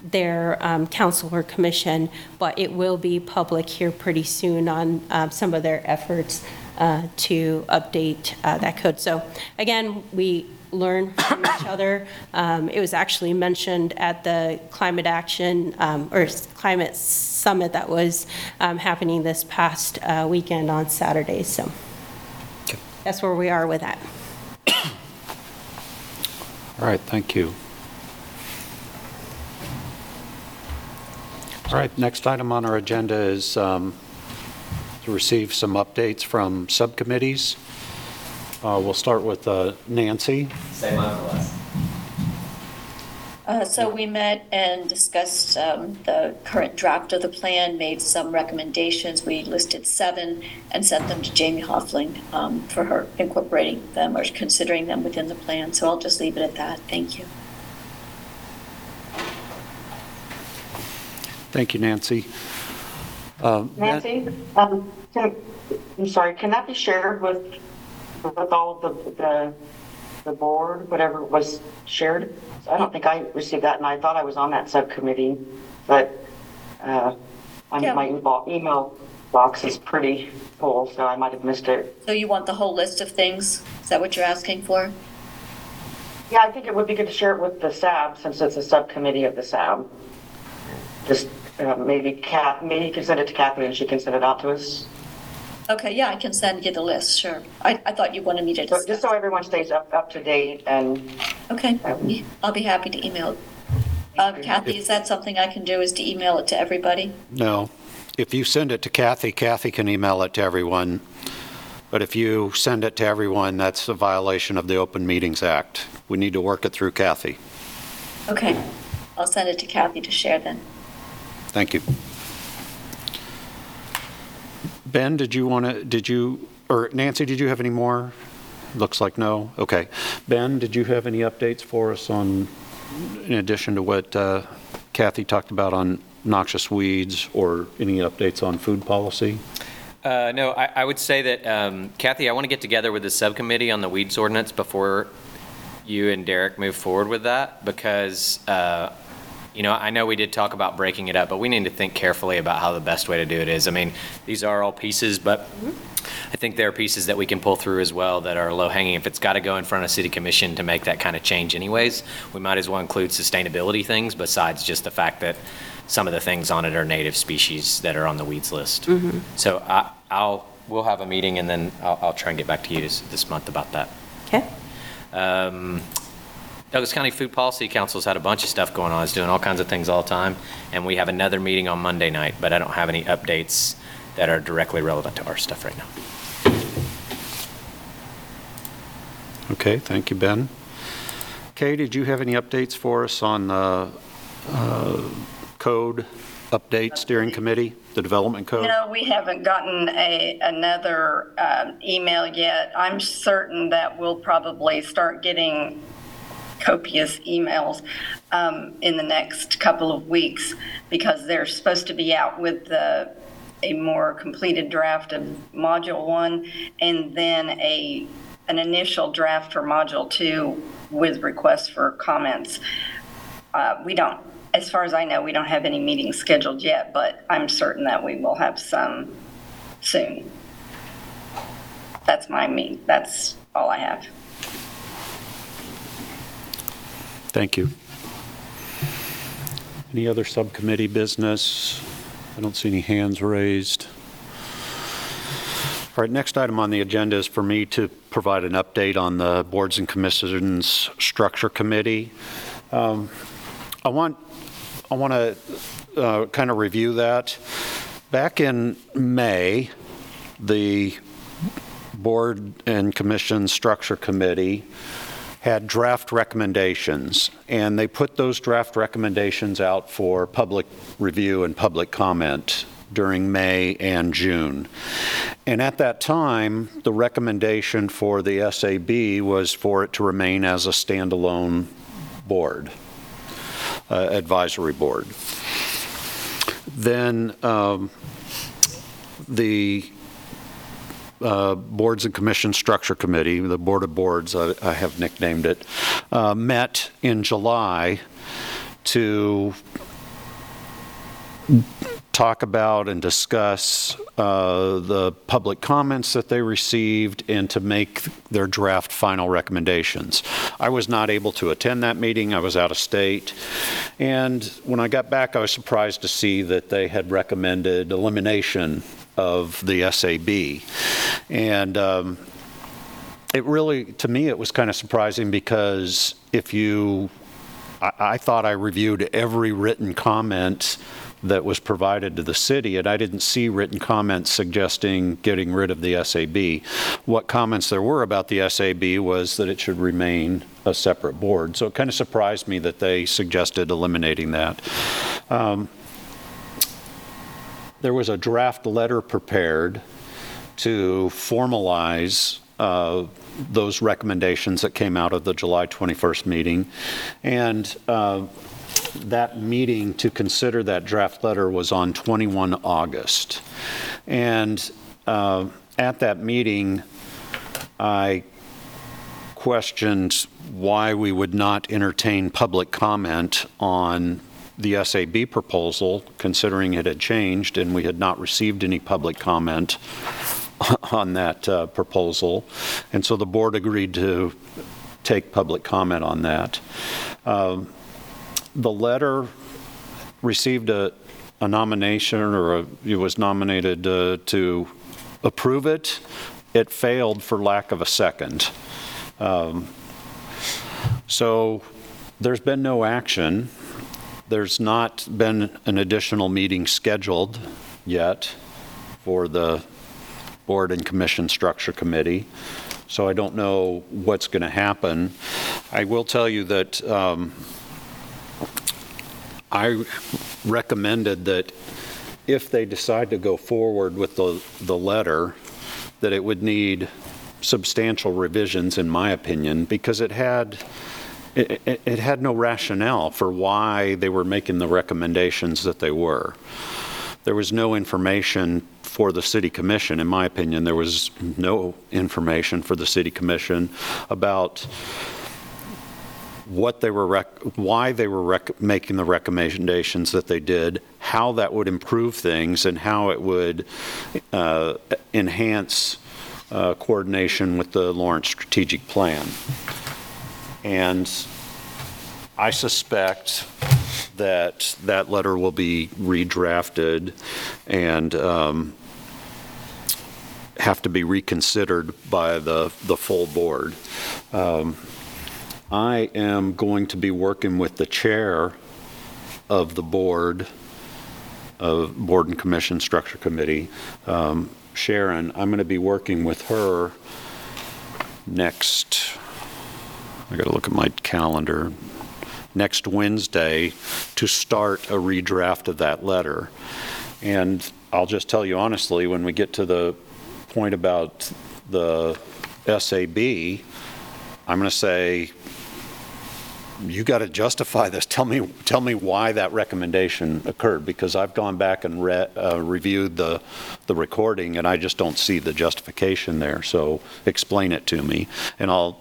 their um, council or commission, but it will be public here pretty soon on um, some of their efforts uh, to update uh, that code. So again, we learn from each other. Um, It was actually mentioned at the climate action, um, or climate summit that was um, happening this past uh, weekend on Saturday, so that's where we are with that. All right, thank you. All right, next item on our agenda is um, to receive some updates from subcommittees. Uh, We'll start with uh, Nancy. Same line for last. Uh, So we met and discussed um, the current draft of the plan, made some recommendations. We listed seven and sent them to Jamie Hoffling um, for her incorporating them or considering them within the plan. So I'll just leave it at that. Thank you. Thank you, Nancy. Uh, Ben- Nancy, um, can, I'm sorry, can that be shared with, with all of the, the, the board, whatever was shared? I don't think I received that, and I thought I was on that subcommittee, but, uh, I Yeah. my email, email box is pretty full, so I might have missed it. So you want the whole list of things? Is that what you're asking for? Yeah, I think it would be good to share it with the SAB, since it's a subcommittee of the SAB. Just, uh, maybe Kath, maybe you can send it to Kathy and she can send it out to us. Okay, yeah, I can send you the list, sure. I, I thought you wanted me to So just discuss. so everyone stays up, up to date and Okay, I'll be happy to email. Uh, Kathy, is that something I can do, is to email it to everybody? No. If you send it to Kathy, Kathy can email it to everyone. But if you send it to everyone, that's a violation of the Open Meetings Act. We need to work it through Kathy. Okay, I'll send it to Kathy to share then. Thank you. Ben, did you want to, did you, or Nancy, did you have any more? Looks like no. Okay. Ben, did you have any updates for us on, in addition to what uh, Kathy talked about on noxious weeds, or any updates on food policy? Uh, no, I, I would say that, um, Kathy, I want to get together with the subcommittee on the weeds ordinance before you and Derek move forward with that, because, uh, you know, I know we did talk about breaking it up, but we need to think carefully about how the best way to do it is. I mean, these are all pieces, but I think there are pieces that we can pull through as well that are low-hanging. If it's got to go in front of city commission to make that kind of change anyways, we might as well include sustainability things besides just the fact that some of the things on it are native species that are on the weeds list. So I, I'll, we'll have a meeting and then I'll, I'll try and get back to you this, this month about that. Okay. Um, Douglas County Food Policy Council's had a bunch of stuff going on. It's doing all kinds of things all the time. And we have another meeting on Monday night, but I don't have any updates that are directly relevant to our stuff right now. Okay, thank you, Ben. Kay, did you have any updates for us on the uh, code update steering committee, the development code? No, we haven't gotten a, another um, email yet. I'm certain that we'll probably start getting copious emails um, in the next couple of weeks because they're supposed to be out with the, a more completed draft of Module 1 and then a, an initial draft for Module 2 with requests for comments. Uh, We don't, as far as I know, we don't have any meetings scheduled yet, but I'm certain that we will have some soon. That's my me, that's all I have. Thank you. Any other subcommittee business? I don't see any hands raised. All right, next item on the agenda is for me to provide an update on the Boards and Commissions Structure Committee. Um, I want, I want to kind of review that. Back in May, the Board and Commission Structure Committee had draft recommendations, and they put those draft recommendations out for public review and public comment during May and June. And at that time, the recommendation for the SAB was for it to remain as a standalone board, uh, advisory board. Then um, the uh, Boards and Commission Structure Committee, the Board of Boards, I I have nicknamed it, uh, met in July to talk about and discuss uh, the public comments that they received and to make their draft final recommendations. I was not able to attend that meeting, I was out of state, and when I got back, I was surprised to see that they had recommended elimination of the SAB. And um, it really, to me, it was kind of surprising because if you, I, I thought I reviewed every written comment that was provided to the city, and I didn't see written comments suggesting getting rid of the SAB. What comments there were about the SAB was that it should remain a separate board. So it kind of surprised me that they suggested eliminating that. Um, There was a draft letter prepared to formalize uh, those recommendations that came out of the July 21st meeting. And uh, that meeting to consider that draft letter was on 21 August. And uh, at that meeting, I questioned why we would not entertain public comment on the SAB proposal, considering it had changed and we had not received any public comment on that uh, proposal. And so the board agreed to take public comment on that. Um, The letter received a a nomination, or a- it was nominated uh, to approve it. It failed for lack of a second. Um, So there's been no action. There's not been an additional meeting scheduled yet for the Board and Commission Structure Committee, so I don't know what's going to happen. I will tell you that um, I recommended that if they decide to go forward with the, the letter, that it would need substantial revisions, in my opinion, because it had, it, it- had no rationale for why they were making the recommendations that they were. There was no information for the city commission, in my opinion, there was no information for the city commission about what they were, rec- why they were rec- making the recommendations that they did, how that would improve things, and how it would uh, enhance uh, coordination with the Lawrence Strategic Plan. And I suspect that that letter will be redrafted and um, have to be reconsidered by the, the full board. Um, I am going to be working with the chair of the board, of Board and Commission Structure Committee, um, Sharon. I'm going to be working with her next, I got to look at my calendar, next Wednesday to start a redraft of that letter. And I'll just tell you honestly, when we get to the point about the SAB, I'm going to say, you got to justify this. Tell me, tell me why that recommendation occurred, because I've gone back and re- uh, reviewed the, the recording, and I just don't see the justification there. So explain it to me, and I'll,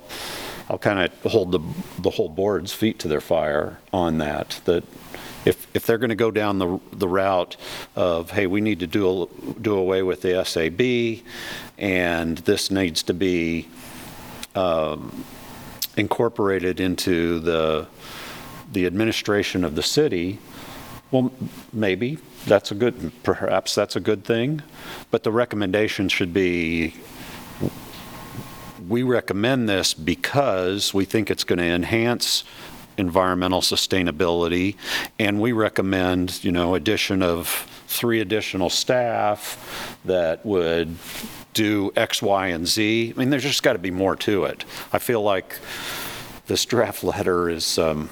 I'll kind of hold the, the whole board's feet to their fire on that, that if, if they're going to go down the, the route of, hey, we need to do, do away with the SAB, and this needs to be um, incorporated into the, the administration of the city, well, maybe, that's a good, perhaps that's a good thing, but the recommendation should be, we recommend this because we think it's going to enhance environmental sustainability, and we recommend, you know, addition of three additional staff that would do X, Y, and Z. I mean, there's just got to be more to it. I feel like this draft letter is um,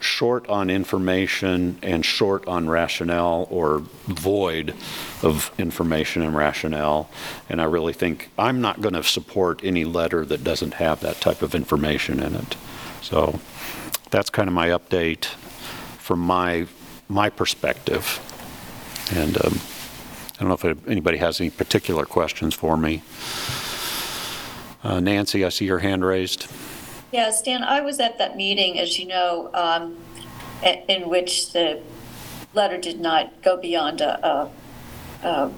short on information and short on rationale or void of information and rationale. And I really think, I'm not going to support any letter that doesn't have that type of information in it. So that's kind of my update from my, my perspective. And um, I don't know if anybody has any particular questions for me. Uh, Nancy, I see your hand raised. Yeah, Stan, I was at that meeting, as you know, um, in which the letter did not go beyond a, a, a-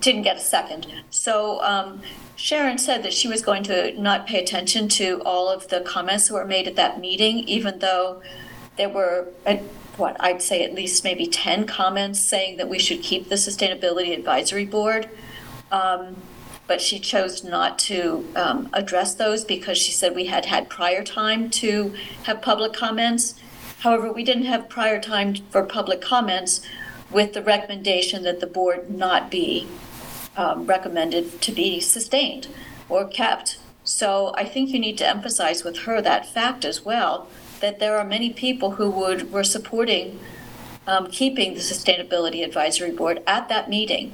didn't get a second. So um, Sharon said that she was going to not pay attention to all of the comments that were made at that meeting, even though there were, uh, what, I'd say at least maybe 10 comments saying that we should keep the Sustainability Advisory Board. Um, but she chose not to um, address those because she said we had had prior time to have public comments. However, we didn't have prior time for public comments with the recommendation that the board not be um, recommended to be sustained or kept. So I think you need to emphasize with her that fact as well, that there are many people who would, were supporting um, keeping the Sustainability Advisory Board at that meeting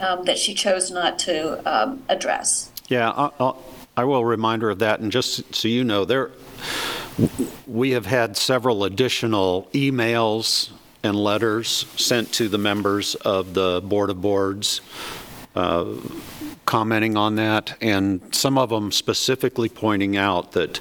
um, that she chose not to um, address. Yeah, I- I'll- I will remind her of that, and just so you know, there, we have had several additional emails and letters sent to the members of the Board of Boards uh, commenting on that, and some of them specifically pointing out that,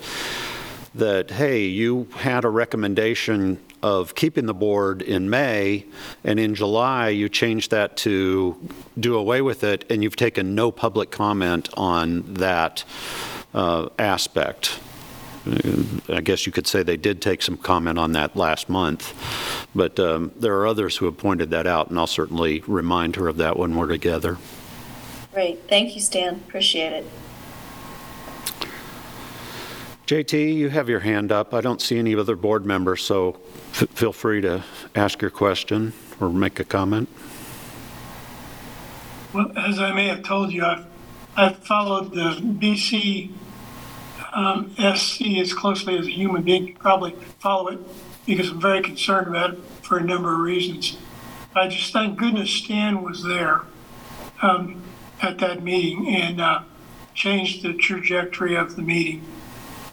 that, hey, you had a recommendation of keeping the board in May, and in July, you changed that to do away with it, and you've taken no public comment on that uh, aspect. I guess you could say they did take some comment on that last month, but um, there are others who have pointed that out, and I'll certainly remind her of that when we're together. Great, thank you, Stan, appreciate it. JT, you have your hand up. I don't see any other board members, so f- feel free to ask your question or make a comment. Well, as I may have told you, I've, I've followed the BC um, SC as closely as a human being could probably follow it because I'm very concerned about it for a number of reasons. I just thank goodness Stan was there um, at that meeting and uh, changed the trajectory of the meeting.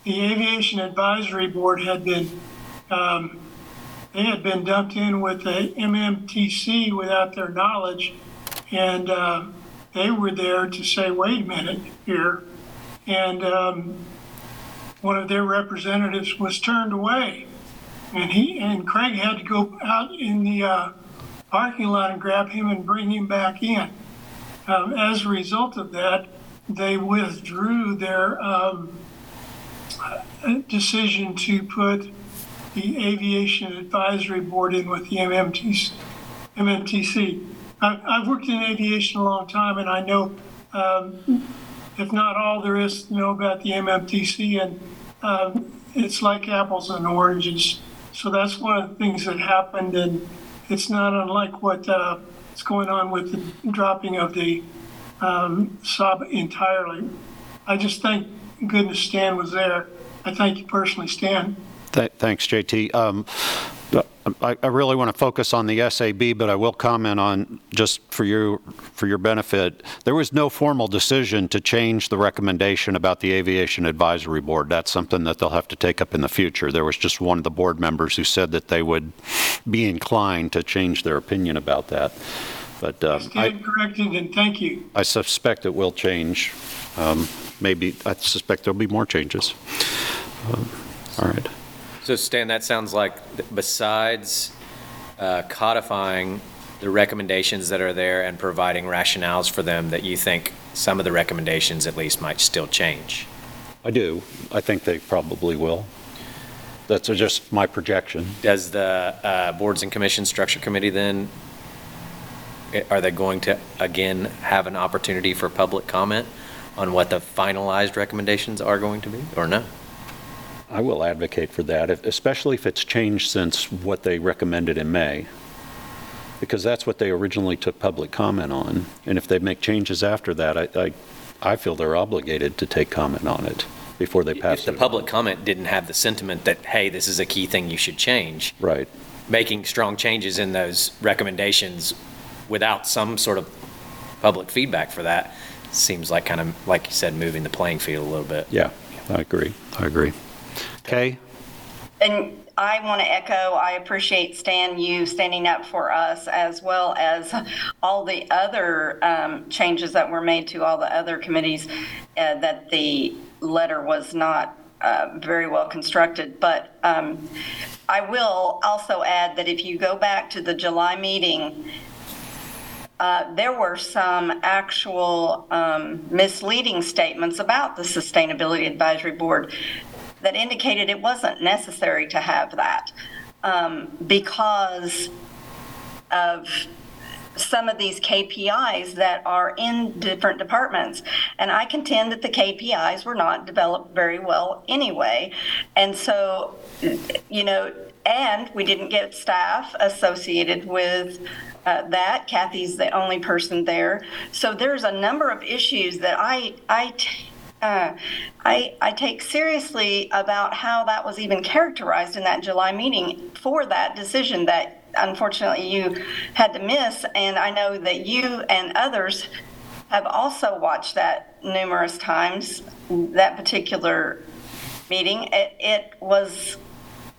The Aviation Advisory Board had been, um, they had been dumped in with the MMTC without their knowledge. And uh, they were there to say, wait a minute here. And um, one of their representatives was turned away. And he, and Craig had to go out in the uh, parking lot and grab him and bring him back in. Um, as a result of that, they withdrew their um, uh, decision to put the Aviation Advisory Board in with the MMTC. MMTC. I've, I've worked in aviation a long time, and I know, um, if not all there is to know about the MMTC, and um, it's like apples and oranges. So that's one of the things that happened, and it's not unlike what uh, is going on with the dropping of the um, entirely. I just thank goodness Stan was there. I thank you personally, Stan. Th- Thanks, JT. Um, I I really want to focus on the SAB, but I will comment on, just for you, for your benefit, there was no formal decision to change the recommendation about the Aviation Advisory Board. That's something that they'll have to take up in the future. There was just one of the board members who said that they would be inclined to change their opinion about that. But um, I Stand corrected, and thank you. I suspect it will change. Um, Maybe, I suspect there'll be more changes. Um, All right. So Stan, that sounds like besides uh, codifying the recommendations that are there and providing rationales for them, that you think some of the recommendations at least might still change? I do. I think they probably will. That's just my projection. Does the uh, Boards and Commission Structure Committee then, eh, are they going to, again, have an opportunity for public comment on what the finalized recommendations are going to be, or no? I will advocate for that, if- especially if it's changed since what they recommended in May, because that's what they originally took public comment on. And if they make changes after that, I, I, I feel they're obligated to take comment on it before they pass If it. the public comment didn't have the sentiment that, hey, this is a key thing you should change, Right. making strong changes in those recommendations without some sort of public feedback for that seems like kind of, like you said, moving the playing field a little bit. Yeah, I agree. I agree. Okay? And I want to echo, I appreciate Stan, you standing up for us as well as all the other um, changes that were made to all the other committees, uh, that the letter was not uh, very well constructed. But um, I will also add that if you go back to the July meeting, uh, there were some actual um, misleading statements about the Sustainability Advisory Board that indicated it wasn't necessary to have that um, because of some of these KPIs that are in different departments. And I contend that the KPIs were not developed very well anyway. And so, you know, and we didn't get staff associated with uh, that. Kathy's the only person there. So there's a number of issues that I, I, t- uh, I, I take seriously about how that was even characterized in that July meeting for that decision that unfortunately you had to miss. And I know that you and others have also watched that numerous times, that particular meeting. It, it was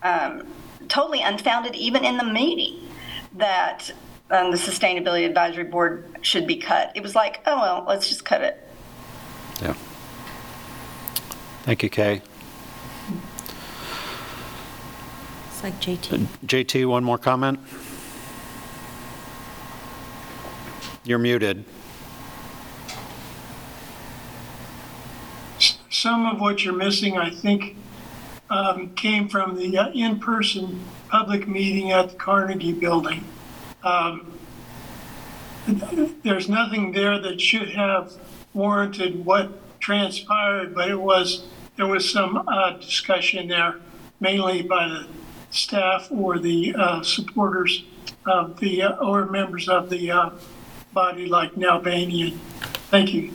um, totally unfounded, even in the meeting, that um, the Sustainability Advisory Board should be cut. It was like, oh, well, let's just cut it. Yeah. Thank you, Kay. It's like JT. JT, one more comment? You're muted. Some of what you're missing, I think, um, came from the uh, in-person public meeting at the Carnegie Building. Um, There's nothing there that should have warranted what transpired, but it was, there was some uh, discussion there, mainly by the staff or the uh, supporters of the, uh, or members of the uh, body like Nalbanian. Thank you.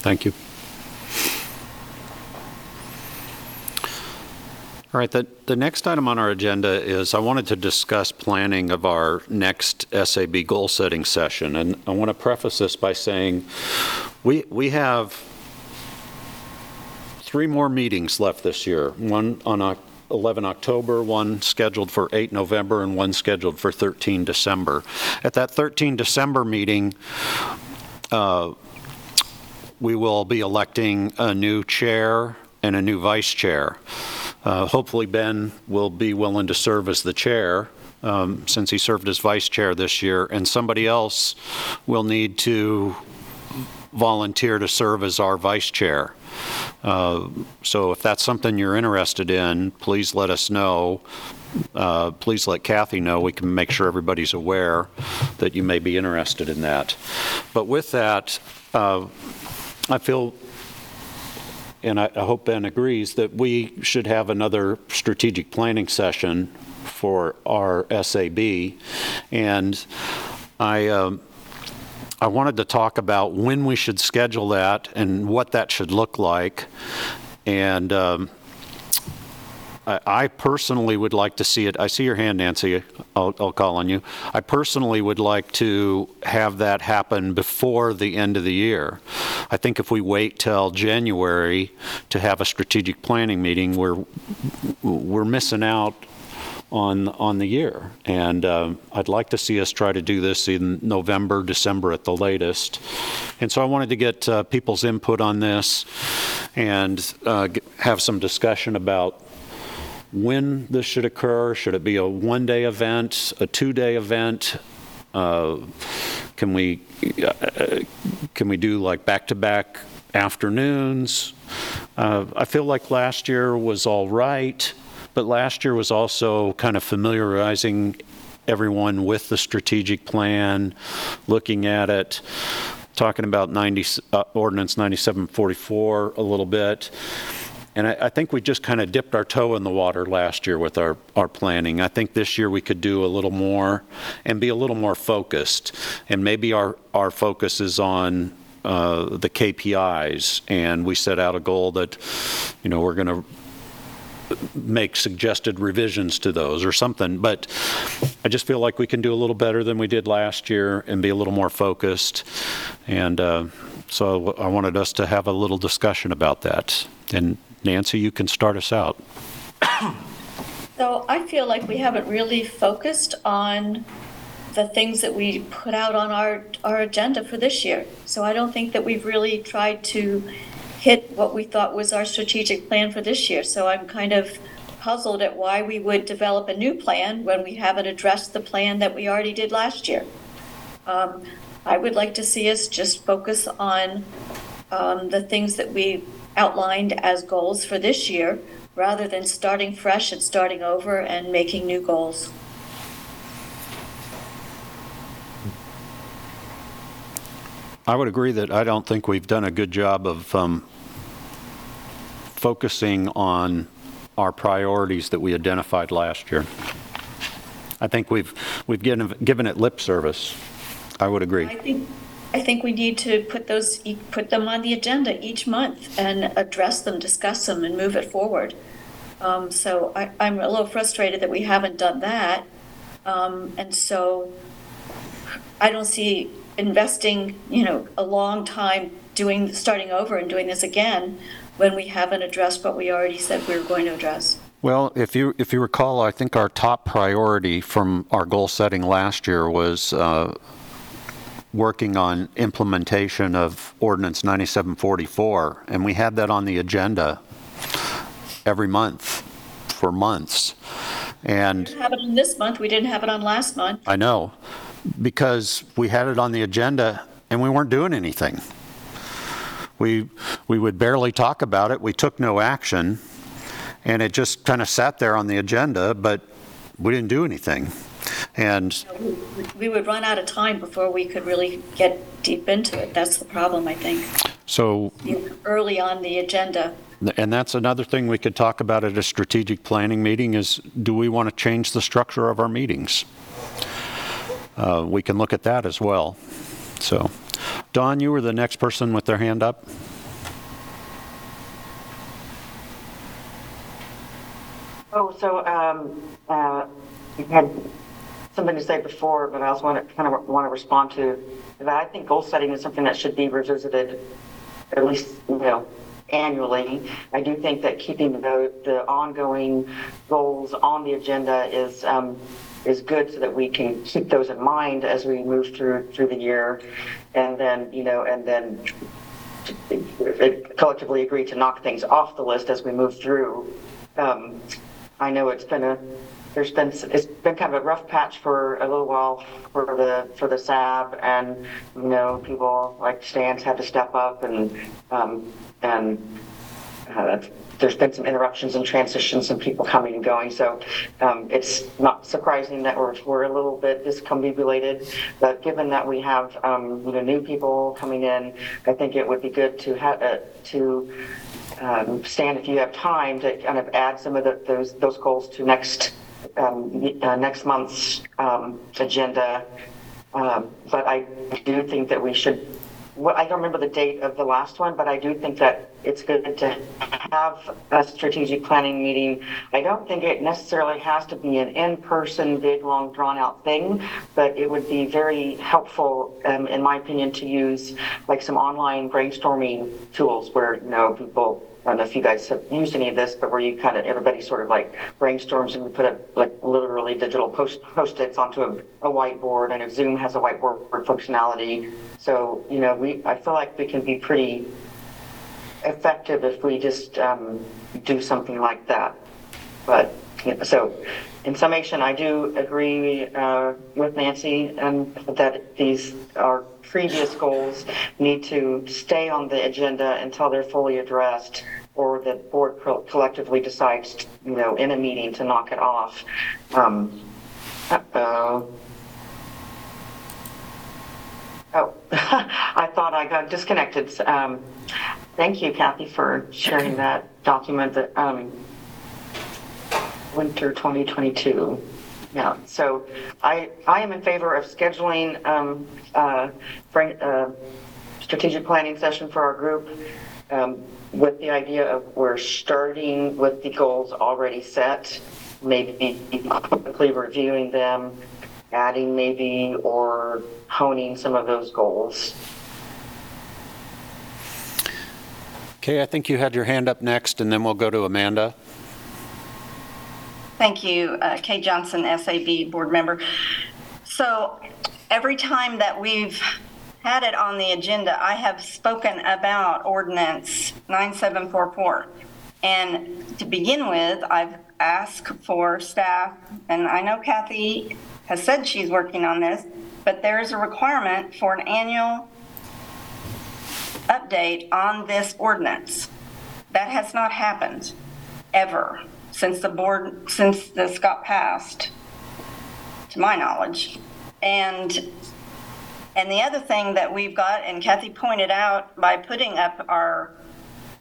Thank you. All right, the, the next item on our agenda is I wanted to discuss planning of our next SAB goal-setting session. And I want to preface this by saying, we, we have three more meetings left this year. One on 11 October, one scheduled for 8 November, and one scheduled for 13 December. At that 13 December meeting, uh, we will be electing a new chair and a new vice chair. Uh, Hopefully, Ben will be willing to serve as the chair, um, since he served as vice chair this year, and somebody else will need to volunteer to serve as our vice chair. Uh, So if that's something you're interested in, please let us know. Uh, Please let Kathy know. We can make sure everybody's aware that you may be interested in that. But with that, uh, I feel, and I I hope Ben agrees, that we should have another strategic planning session for our SAB. And I, um, I wanted to talk about when we should schedule that and what that should look like. And um, I I personally would like to see it, I see your hand, Nancy, I'll, I'll call on you. I personally would like to have that happen before the end of the year. I think if we wait till January to have a strategic planning meeting, we're, we're missing out on, on the year. And um, I'd like to see us try to do this in November, December at the latest. And so I wanted to get uh, people's input on this and uh, have some discussion about when this should occur. Should it be a one-day event, a two-day event? Uh, Can we, uh, can we do like back-to-back afternoons? Uh, I feel like last year was all right, but last year was also kind of familiarizing everyone with the strategic plan, looking at it, talking about 90, uh, ordinance 9744 a little bit. And I, I think we just kind of dipped our toe in the water last year with our, our planning. I think this year we could do a little more and be a little more focused. And maybe our, our focus is on uh, the KPIs, and we set out a goal that, you know, we're going to make suggested revisions to those or something. But I just feel like we can do a little better than we did last year and be a little more focused. And uh, so I wanted us to have a little discussion about that. And Nancy, you can start us out. So I feel like we haven't really focused on the things that we put out on our, our agenda for this year. So I don't think that we've really tried to hit what we thought was our strategic plan for this year. So I'm kind of puzzled at why we would develop a new plan when we haven't addressed the plan that we already did last year. Um, I would like to see us just focus on um, the things that we outlined as goals for this year, rather than starting fresh and starting over and making new goals. I would agree that I don't think we've done a good job of um, focusing on our priorities that we identified last year. I think we've, we've given, given it lip service. I would agree. I think, I think we need to put those, put them on the agenda each month and address them, discuss them, and move it forward. Um, So I, I'm a little frustrated that we haven't done that. Um, And so I don't see investing, you know, a long time doing, starting over and doing this again when we haven't addressed what we already said we were going to address. Well, if you, if you recall, I think our top priority from our goal setting last year was uh, working on implementation of ordinance 9744, and we had that on the agenda every month for months. And We didn't have it on this month, we didn't have it on last month. I know, because we had it on the agenda and we weren't doing anything. We, we would barely talk about it, we took no action, and it just kind of sat there on the agenda, but we didn't do anything. And We would run out of time before we could really get deep into it. That's the problem, I think. so, Early on the agenda. and that's another thing we could talk about at a strategic planning meeting is, do we want to change the structure of our meetings? Uh, We can look at that as well. So, Don, you were the next person with their hand up? Oh, so um, uh, you had something to say before, but I also want to, kind of want to respond to that. I think goal setting is something that should be revisited at least, you know, annually. I do think that keeping the, the ongoing goals on the agenda is, um, is good so that we can keep those in mind as we move through, through the year. And then, you know, and then collectively agree to knock things off the list as we move through. Um, I know it's been a, there's been, it's been kind of a rough patch for a little while for the, for the SAB and, you know, people like Stans had to step up and, um, and, uh, there's been some interruptions and transitions and people coming and going. So, um, it's not surprising that we're, we're a little bit discombobulated. But given that we have, um, you know, new people coming in, I think it would be good to have, uh, to, um, if you have time to kind of add some of the, those, those goals to next, um, uh, next month's, um, agenda. Um, but I do think that we should, well, I don't remember the date of the last one, but I do think that it's good to have a strategic planning meeting. I don't think it necessarily has to be an in-person, big, long, drawn-out thing, but it would be very helpful, um, in my opinion, to use like some online brainstorming tools where, you know, people I don't know if you guys have used any of this, but where you kind of, everybody sort of like brainstorms and we put a, like literally digital post, post-its onto a, a whiteboard and if Zoom has a whiteboard functionality. So, you know, we, I feel like we can be pretty effective if we just, um, do something like that. But, know, so in summation, I do agree, uh, with Nancy and that these, our previous goals need to stay on the agenda until they're fully addressed or the board co- collectively decides, you know, in a meeting to knock it off. Um, uh-oh. Oh, I thought I got disconnected. Um, thank you, Kathy, for sharing that document that, um, winter 2022. Yeah, so I, I am in favor of scheduling, um, uh, uh, strategic planning session for our group, um, with the idea of we're starting with the goals already set, maybe quickly reviewing them, adding maybe, or honing some of those goals. Okay, I think you had your hand up next, and then we'll go to Amanda. Thank you, uh, Kay Johnson, SAB board member. So every time that we've had it on the agenda, I have spoken about ordinance 9744. And to begin with, I've asked for staff, and I know Kathy has said she's working on this, but there is a requirement for an annual update on this ordinance. That has not happened, ever, since the board, since this got passed, to my knowledge. And, and the other thing that we've got, and Kathy pointed out by putting up our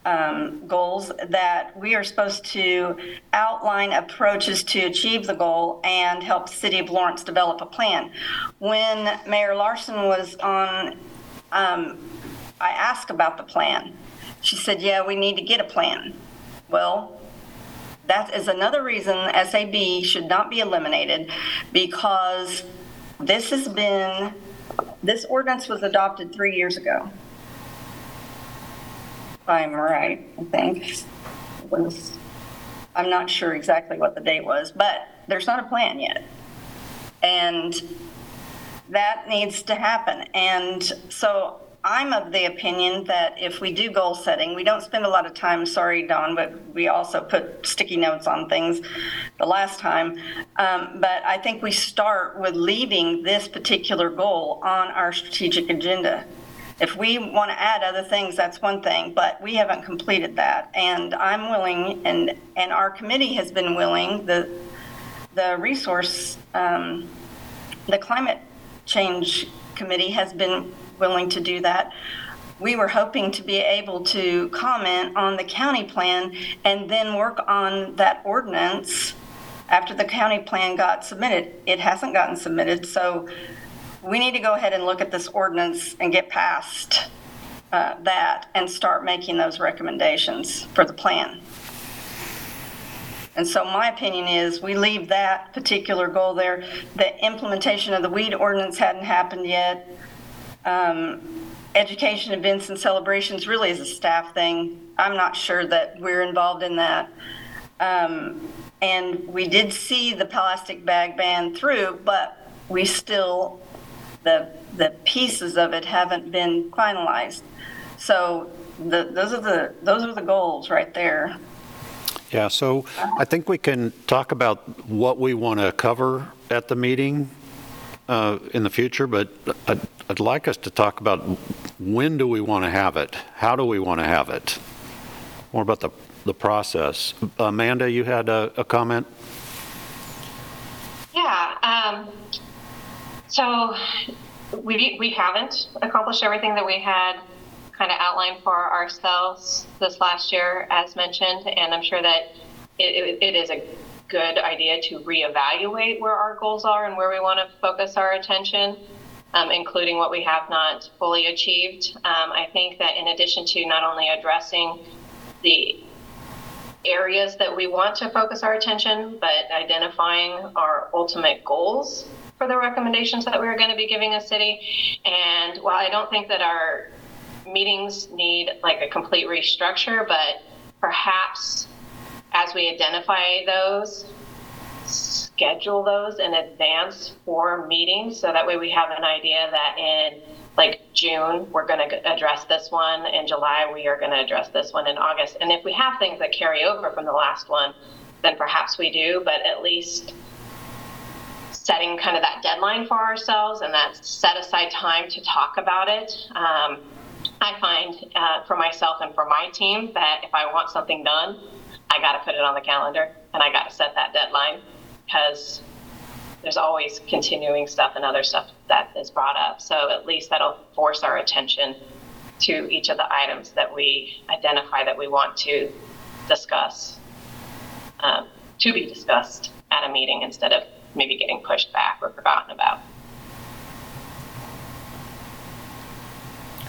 um, goals, that we are supposed to outline approaches to achieve the goal and help the city of Lawrence develop a plan. When Mayor Larsen was on, um, I asked about the plan. She said, yeah, we need to get a plan. Well, that is another reason SAB should not be eliminated because this has been, this ordinance was adopted three years ago. I'm right, I think. Was, I'm not sure exactly what the date was, but there's not a plan yet. And that needs to happen. And so I'm of the opinion that if we do goal setting, we don't spend a lot of time, sorry, Don, but we also put sticky notes on things the last time. Um, but I think we start with leaving this particular goal on our strategic agenda. If we want to add other things, that's one thing, but we haven't completed that. And I'm willing, and, and our committee has been willing, the, the resource, um, the climate change committee has been willing to do that. We were hoping to be able to comment on the county plan and then work on that ordinance after the county plan got submitted. It hasn't gotten submitted, so we need to go ahead and look at this ordinance and get past uh, that and start making those recommendations for the plan. And so my opinion is we leave that particular goal there. The implementation of the weed ordinance hadn't happened yet. Um, Education events and celebrations really is a staff thing. I'm not sure that we're involved in that. Um, And we did see the plastic bag ban through, but we still, the, the pieces of it haven't been finalized. So the, those are the, those are the goals right there. Yeah, so I think we can talk about what we want to cover at the meeting uh, in the future, but I'd I'd like us to talk about when do we want to have it? How do we want to have it? More about the, the process. Amanda, you had a, a comment? Yeah. Um, so we we haven't accomplished everything that we had kind of outlined for ourselves this last year, as mentioned, and I'm sure that it, it, it is a good idea to reevaluate where our goals are and where we want to focus our attention. Um, including what we have not fully achieved. Um, I think that in addition to not only addressing the areas that we want to focus our attention, but identifying our ultimate goals for the recommendations that we're going to be giving a city. And while I don't think that our meetings need like a complete restructure, but perhaps as we identify those, schedule those in advance for meetings so that way we have an idea that in like June we're going to address this one in July we are going to address this one in August. And if we have things that carry over from the last one then perhaps we do but at least setting kind of that deadline for ourselves and that set aside time to talk about it. Um, I find uh, for myself and for my team that if I want something done I got to put it on the calendar and I got to set that deadline because there's always continuing stuff and other stuff that is brought up. So at least that'll force our attention to each of the items that we identify that we want to discuss, um, to be discussed at a meeting instead of maybe getting pushed back or forgotten about.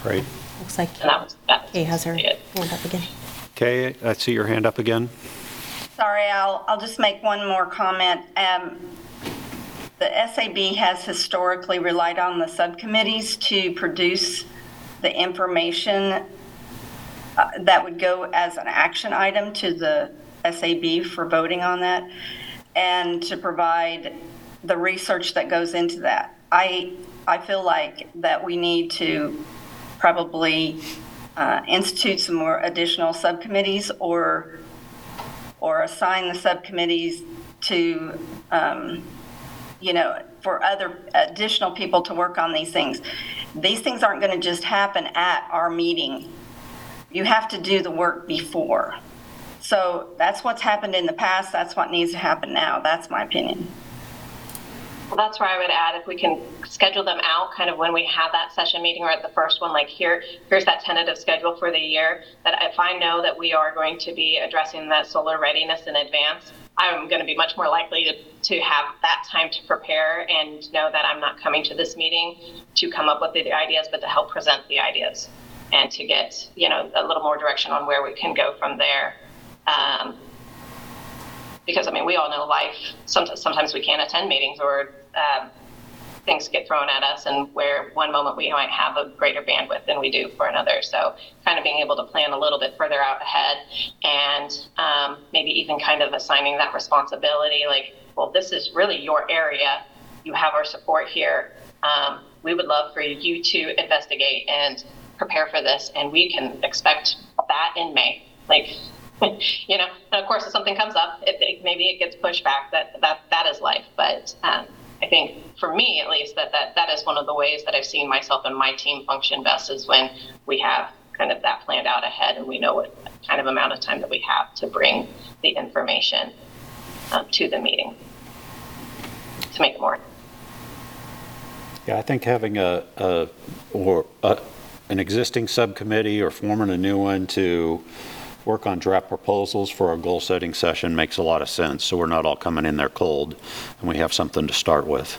Great. Looks like And that was, that Kay has her was hand up again. Kay, I see your hand up again. Sorry, I'll, I'll just make one more comment. Um, The SAB has historically relied on the subcommittees to produce the information uh, that would go as an action item to the SAB for voting on that, and to provide the research that goes into that. I, I feel like that we need to probably uh, institute some more additional subcommittees or or assign the subcommittees to, um, you know, for other additional people to work on these things. These things aren't going to just happen at our meeting. You have to do the work before. So that's what's happened in the past. That's what needs to happen now. That's my opinion. Well, that's where I would add if we can schedule them out kind of when we have that session meeting or at the first one, like here, here's that tentative schedule for the year. That if I know that we are going to be addressing that solar readiness in advance, I'm going to be much more likely to, to have that time to prepare and know that I'm not coming to this meeting to come up with the ideas, but to help present the ideas and to get, you know, a little more direction on where we can go from there. Um, because I mean, we all know life. Sometimes, sometimes we can't attend meetings or um, things get thrown at us, and where one moment we might have a greater bandwidth than we do for another. So, kind of being able to plan a little bit further out ahead, and um, maybe even kind of assigning that responsibility, like, well, this is really your area. You have our support here. Um, we would love for you to investigate and prepare for this, and we can expect that in May. Like, you know, and of course, if something comes up, it, it, maybe it gets pushed back. That that that is life. But um, I think for me, at least, that, that that is one of the ways that I've seen myself and my team function best is when we have kind of that planned out ahead and we know what kind of amount of time that we have to bring the information um, to the meeting to make it more. Yeah, I think having a, a or a, an existing subcommittee or forming a new one to work on draft proposals for our goal-setting session makes a lot of sense, so we're not all coming in there cold, and we have something to start with.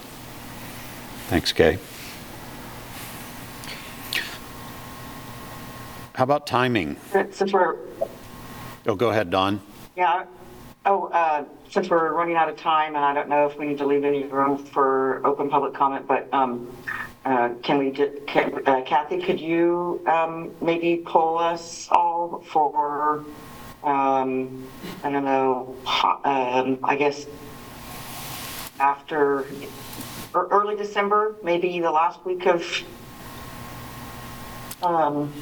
Thanks, Kay. How about timing? Since we're, Oh, go ahead, Don. yeah, Oh, uh, since we're running out of time, and I don't know if we need to leave any room for open public comment, but um, uh, can we, ju- can- uh, Kathy, could you um, maybe poll us all for, um, I don't know, ho- um, I guess after, ear- early December, maybe the last week of, um,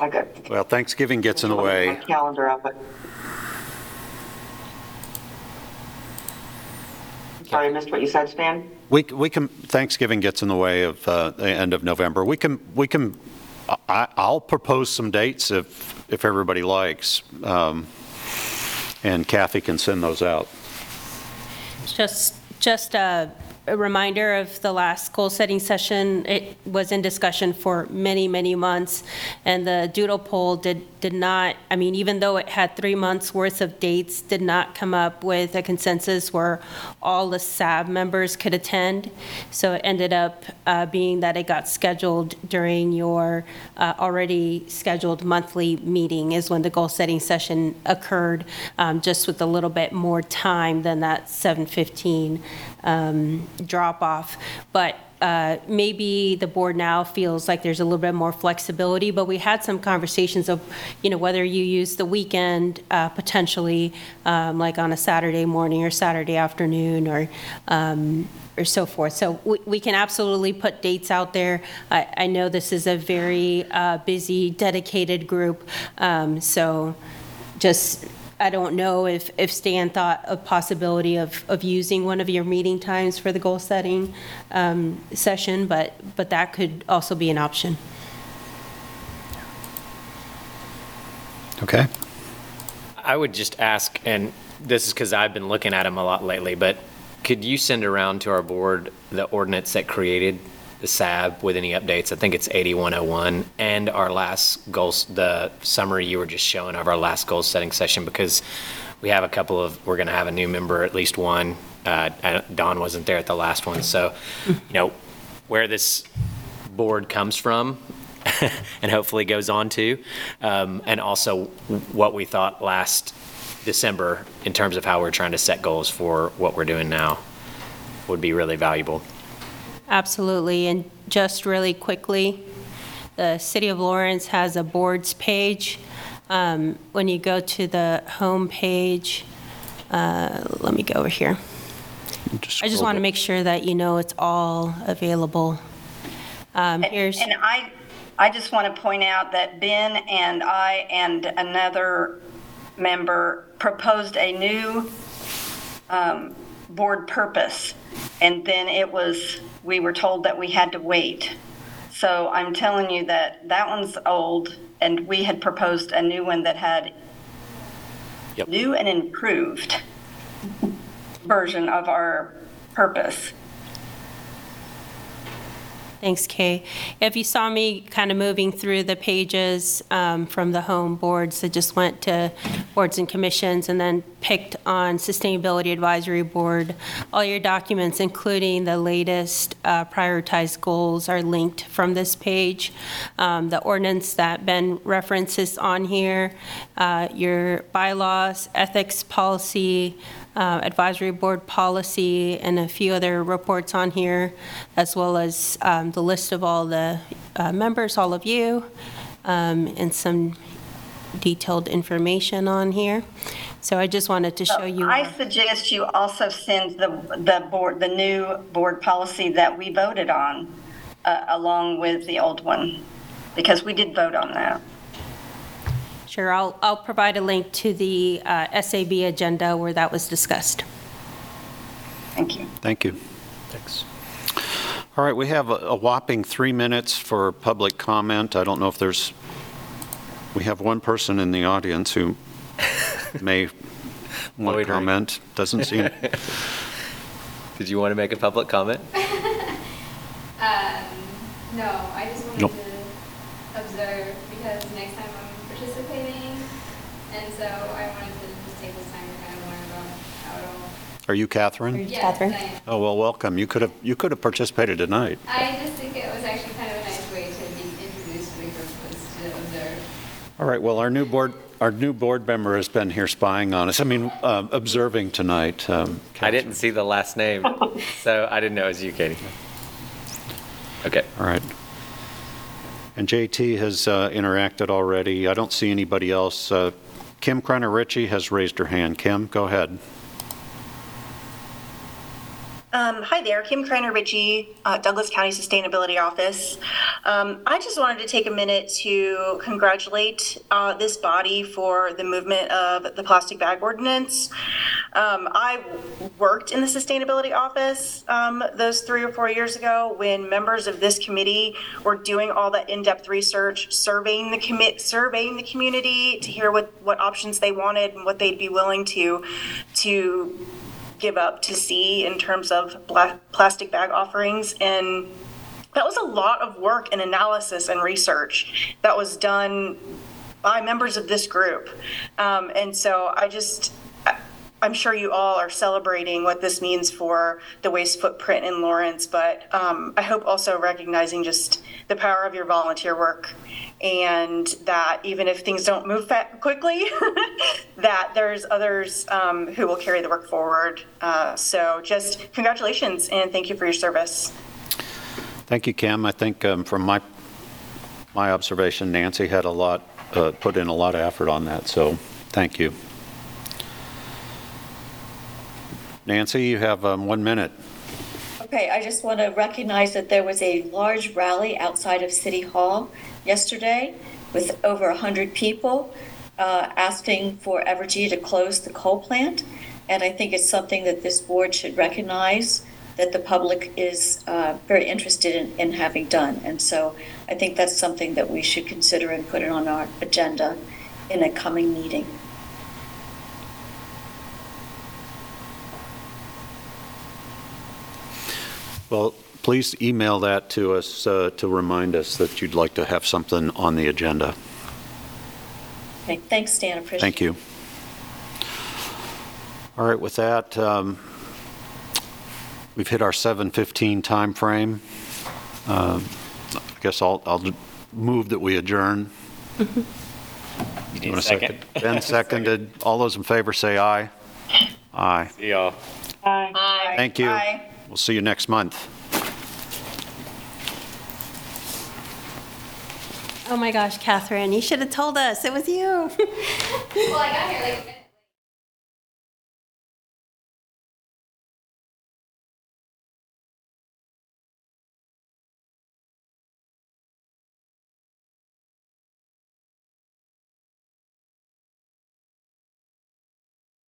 I got. Well, Thanksgiving gets in the My way. calendar up, but. Sorry, I missed what you said, Stan? We, we can, Thanksgiving gets in the way of uh, the end of November. We can, we can, I, I'll propose some dates if, if everybody likes. Um, And Kathy can send those out. Just, just a a reminder of the last goal-setting session. It was in discussion for many, many months, and the doodle poll did, did not, I mean, even though it had three months' worth of dates, did not come up with a consensus where all the SAB members could attend. So it ended up uh, being that it got scheduled during your uh, already scheduled monthly meeting is when the goal-setting session occurred, um, just with a little bit more time than that 7:15 um, drop-off. But uh, maybe the board now feels like there's a little bit more flexibility, but we had some conversations of, you know, whether you use the weekend uh, potentially, um, like on a Saturday morning or Saturday afternoon, or, um, or so forth. So we we can absolutely put dates out there. I I know this is a very uh, busy, dedicated group, um, so just, I don't know if, if Stan thought of a possibility of, of using one of your meeting times for the goal-setting um, session, but, but that could also be an option. Okay? I would just ask, and this is because I've been looking at them a lot lately, but could you send around to our board the ordinance that created the SAB with any updates? I think it's 8101, and our last goals, the summary you were just showing of our last goal setting session, because we have a couple of, we're going to have a new member, at least one. Uh, Dawn wasn't there at the last one, so, you know, where this board comes from and hopefully goes on to, um, and also what we thought last December in terms of how we're trying to set goals for what we're doing now would be really valuable. Absolutely, and just really quickly, the City of Lawrence has a boards page. Um, When you go to the home page, uh, let me go over here. I just want to make sure that you know it's all available. Um, Here's. And I, I just want to point out that Ben and I and another member proposed a new um, board purpose, and then it was, we were told that we had to wait. So I'm telling you that that one's old, and we had proposed a new one that had Yep. new and improved version of our purpose. Thanks, Kay. If you saw me kind of moving through the pages um, from the home boards, I just went to boards and commissions and then picked on Sustainability Advisory Board. All your documents, including the latest uh, prioritized goals, are linked from this page. Um, The ordinance that Ben references on here, uh, your bylaws, ethics policy, uh, advisory board policy, and a few other reports on here, as well as um, the list of all the uh, members, all of you, um, and some detailed information on here. So I just wanted to show you. I suggest you also send the, the board, the new board policy that we voted on, uh, along with the old one, because we did vote on that. Sure, I'll, I'll provide a link to the uh, SAB agenda where that was discussed. Thank you. Thank you. Thanks. All right, we have a a whopping three minutes for public comment. I don't know if there's, we have one person in the audience who may want to comment. Doesn't seem, Did you want to make a public comment? Um, no, I just wanted Nope. to observe because next time I'm participating, and so I wanted to just take this time to kind of learn about how it all. are you Catherine? Yes, Catherine? I am. Oh, well, welcome. You could have, you could have participated tonight. I just think it was actually kind of a nice way to be introduced to the group was to observe. All right, well, our new board, our new board member has been here spying on us, I mean, um, observing tonight. um, I didn't see the last name, so I didn't know it was you, Katie. Okay. All right. And JT has uh, interacted already. I don't see anybody else. Uh, Kim Kreiner Ritchie has raised her hand. Kim, go ahead. Um, hi there, Kim Kreiner Ritchie, uh, Douglas County Sustainability Office. Um, I just wanted to take a minute to congratulate uh, this body for the movement of the plastic bag ordinance. Um, I worked in the Sustainability Office um, those three or four years ago when members of this committee were doing all that in-depth research, surveying the surveying the community to hear what, what options they wanted and what they'd be willing to, to give up to see in terms of plastic bag offerings. And that was a lot of work and analysis and research that was done by members of this group. Um, and so I just, I'm sure you all are celebrating what this means for the waste footprint in Lawrence, but um, I hope also recognizing just the power of your volunteer work and that even if things don't move fa- quickly, that there's others um, who will carry the work forward. Uh, so just congratulations and thank you for your service. Thank you, Kim. I think um, from my, my observation, Nancy had a lot, uh, put in a lot of effort on that, so thank you. Nancy, you have um, one minute. Okay, I just want to recognize that there was a large rally outside of City Hall yesterday with over 100 people uh, asking for Evergy to close the coal plant. And I think it's something that this board should recognize that the public is uh, very interested in, in having done. And so I think that's something that we should consider and put it on our agenda in a coming meeting. Well, please email that to us uh, to remind us that you'd like to have something on the agenda. Okay, thanks, Stan, appreciate it. Thank you. All right, with that, um, we've hit our 7:15 timeframe. Um, I guess I'll, I'll move that we adjourn. You need Want a second? Ben seconded. All those in favor say aye. Aye. See y'all. Hi. Thank you. Bye. We'll see you next month. Oh my gosh, Catherine, you should have told us. It was you. Well, I got here like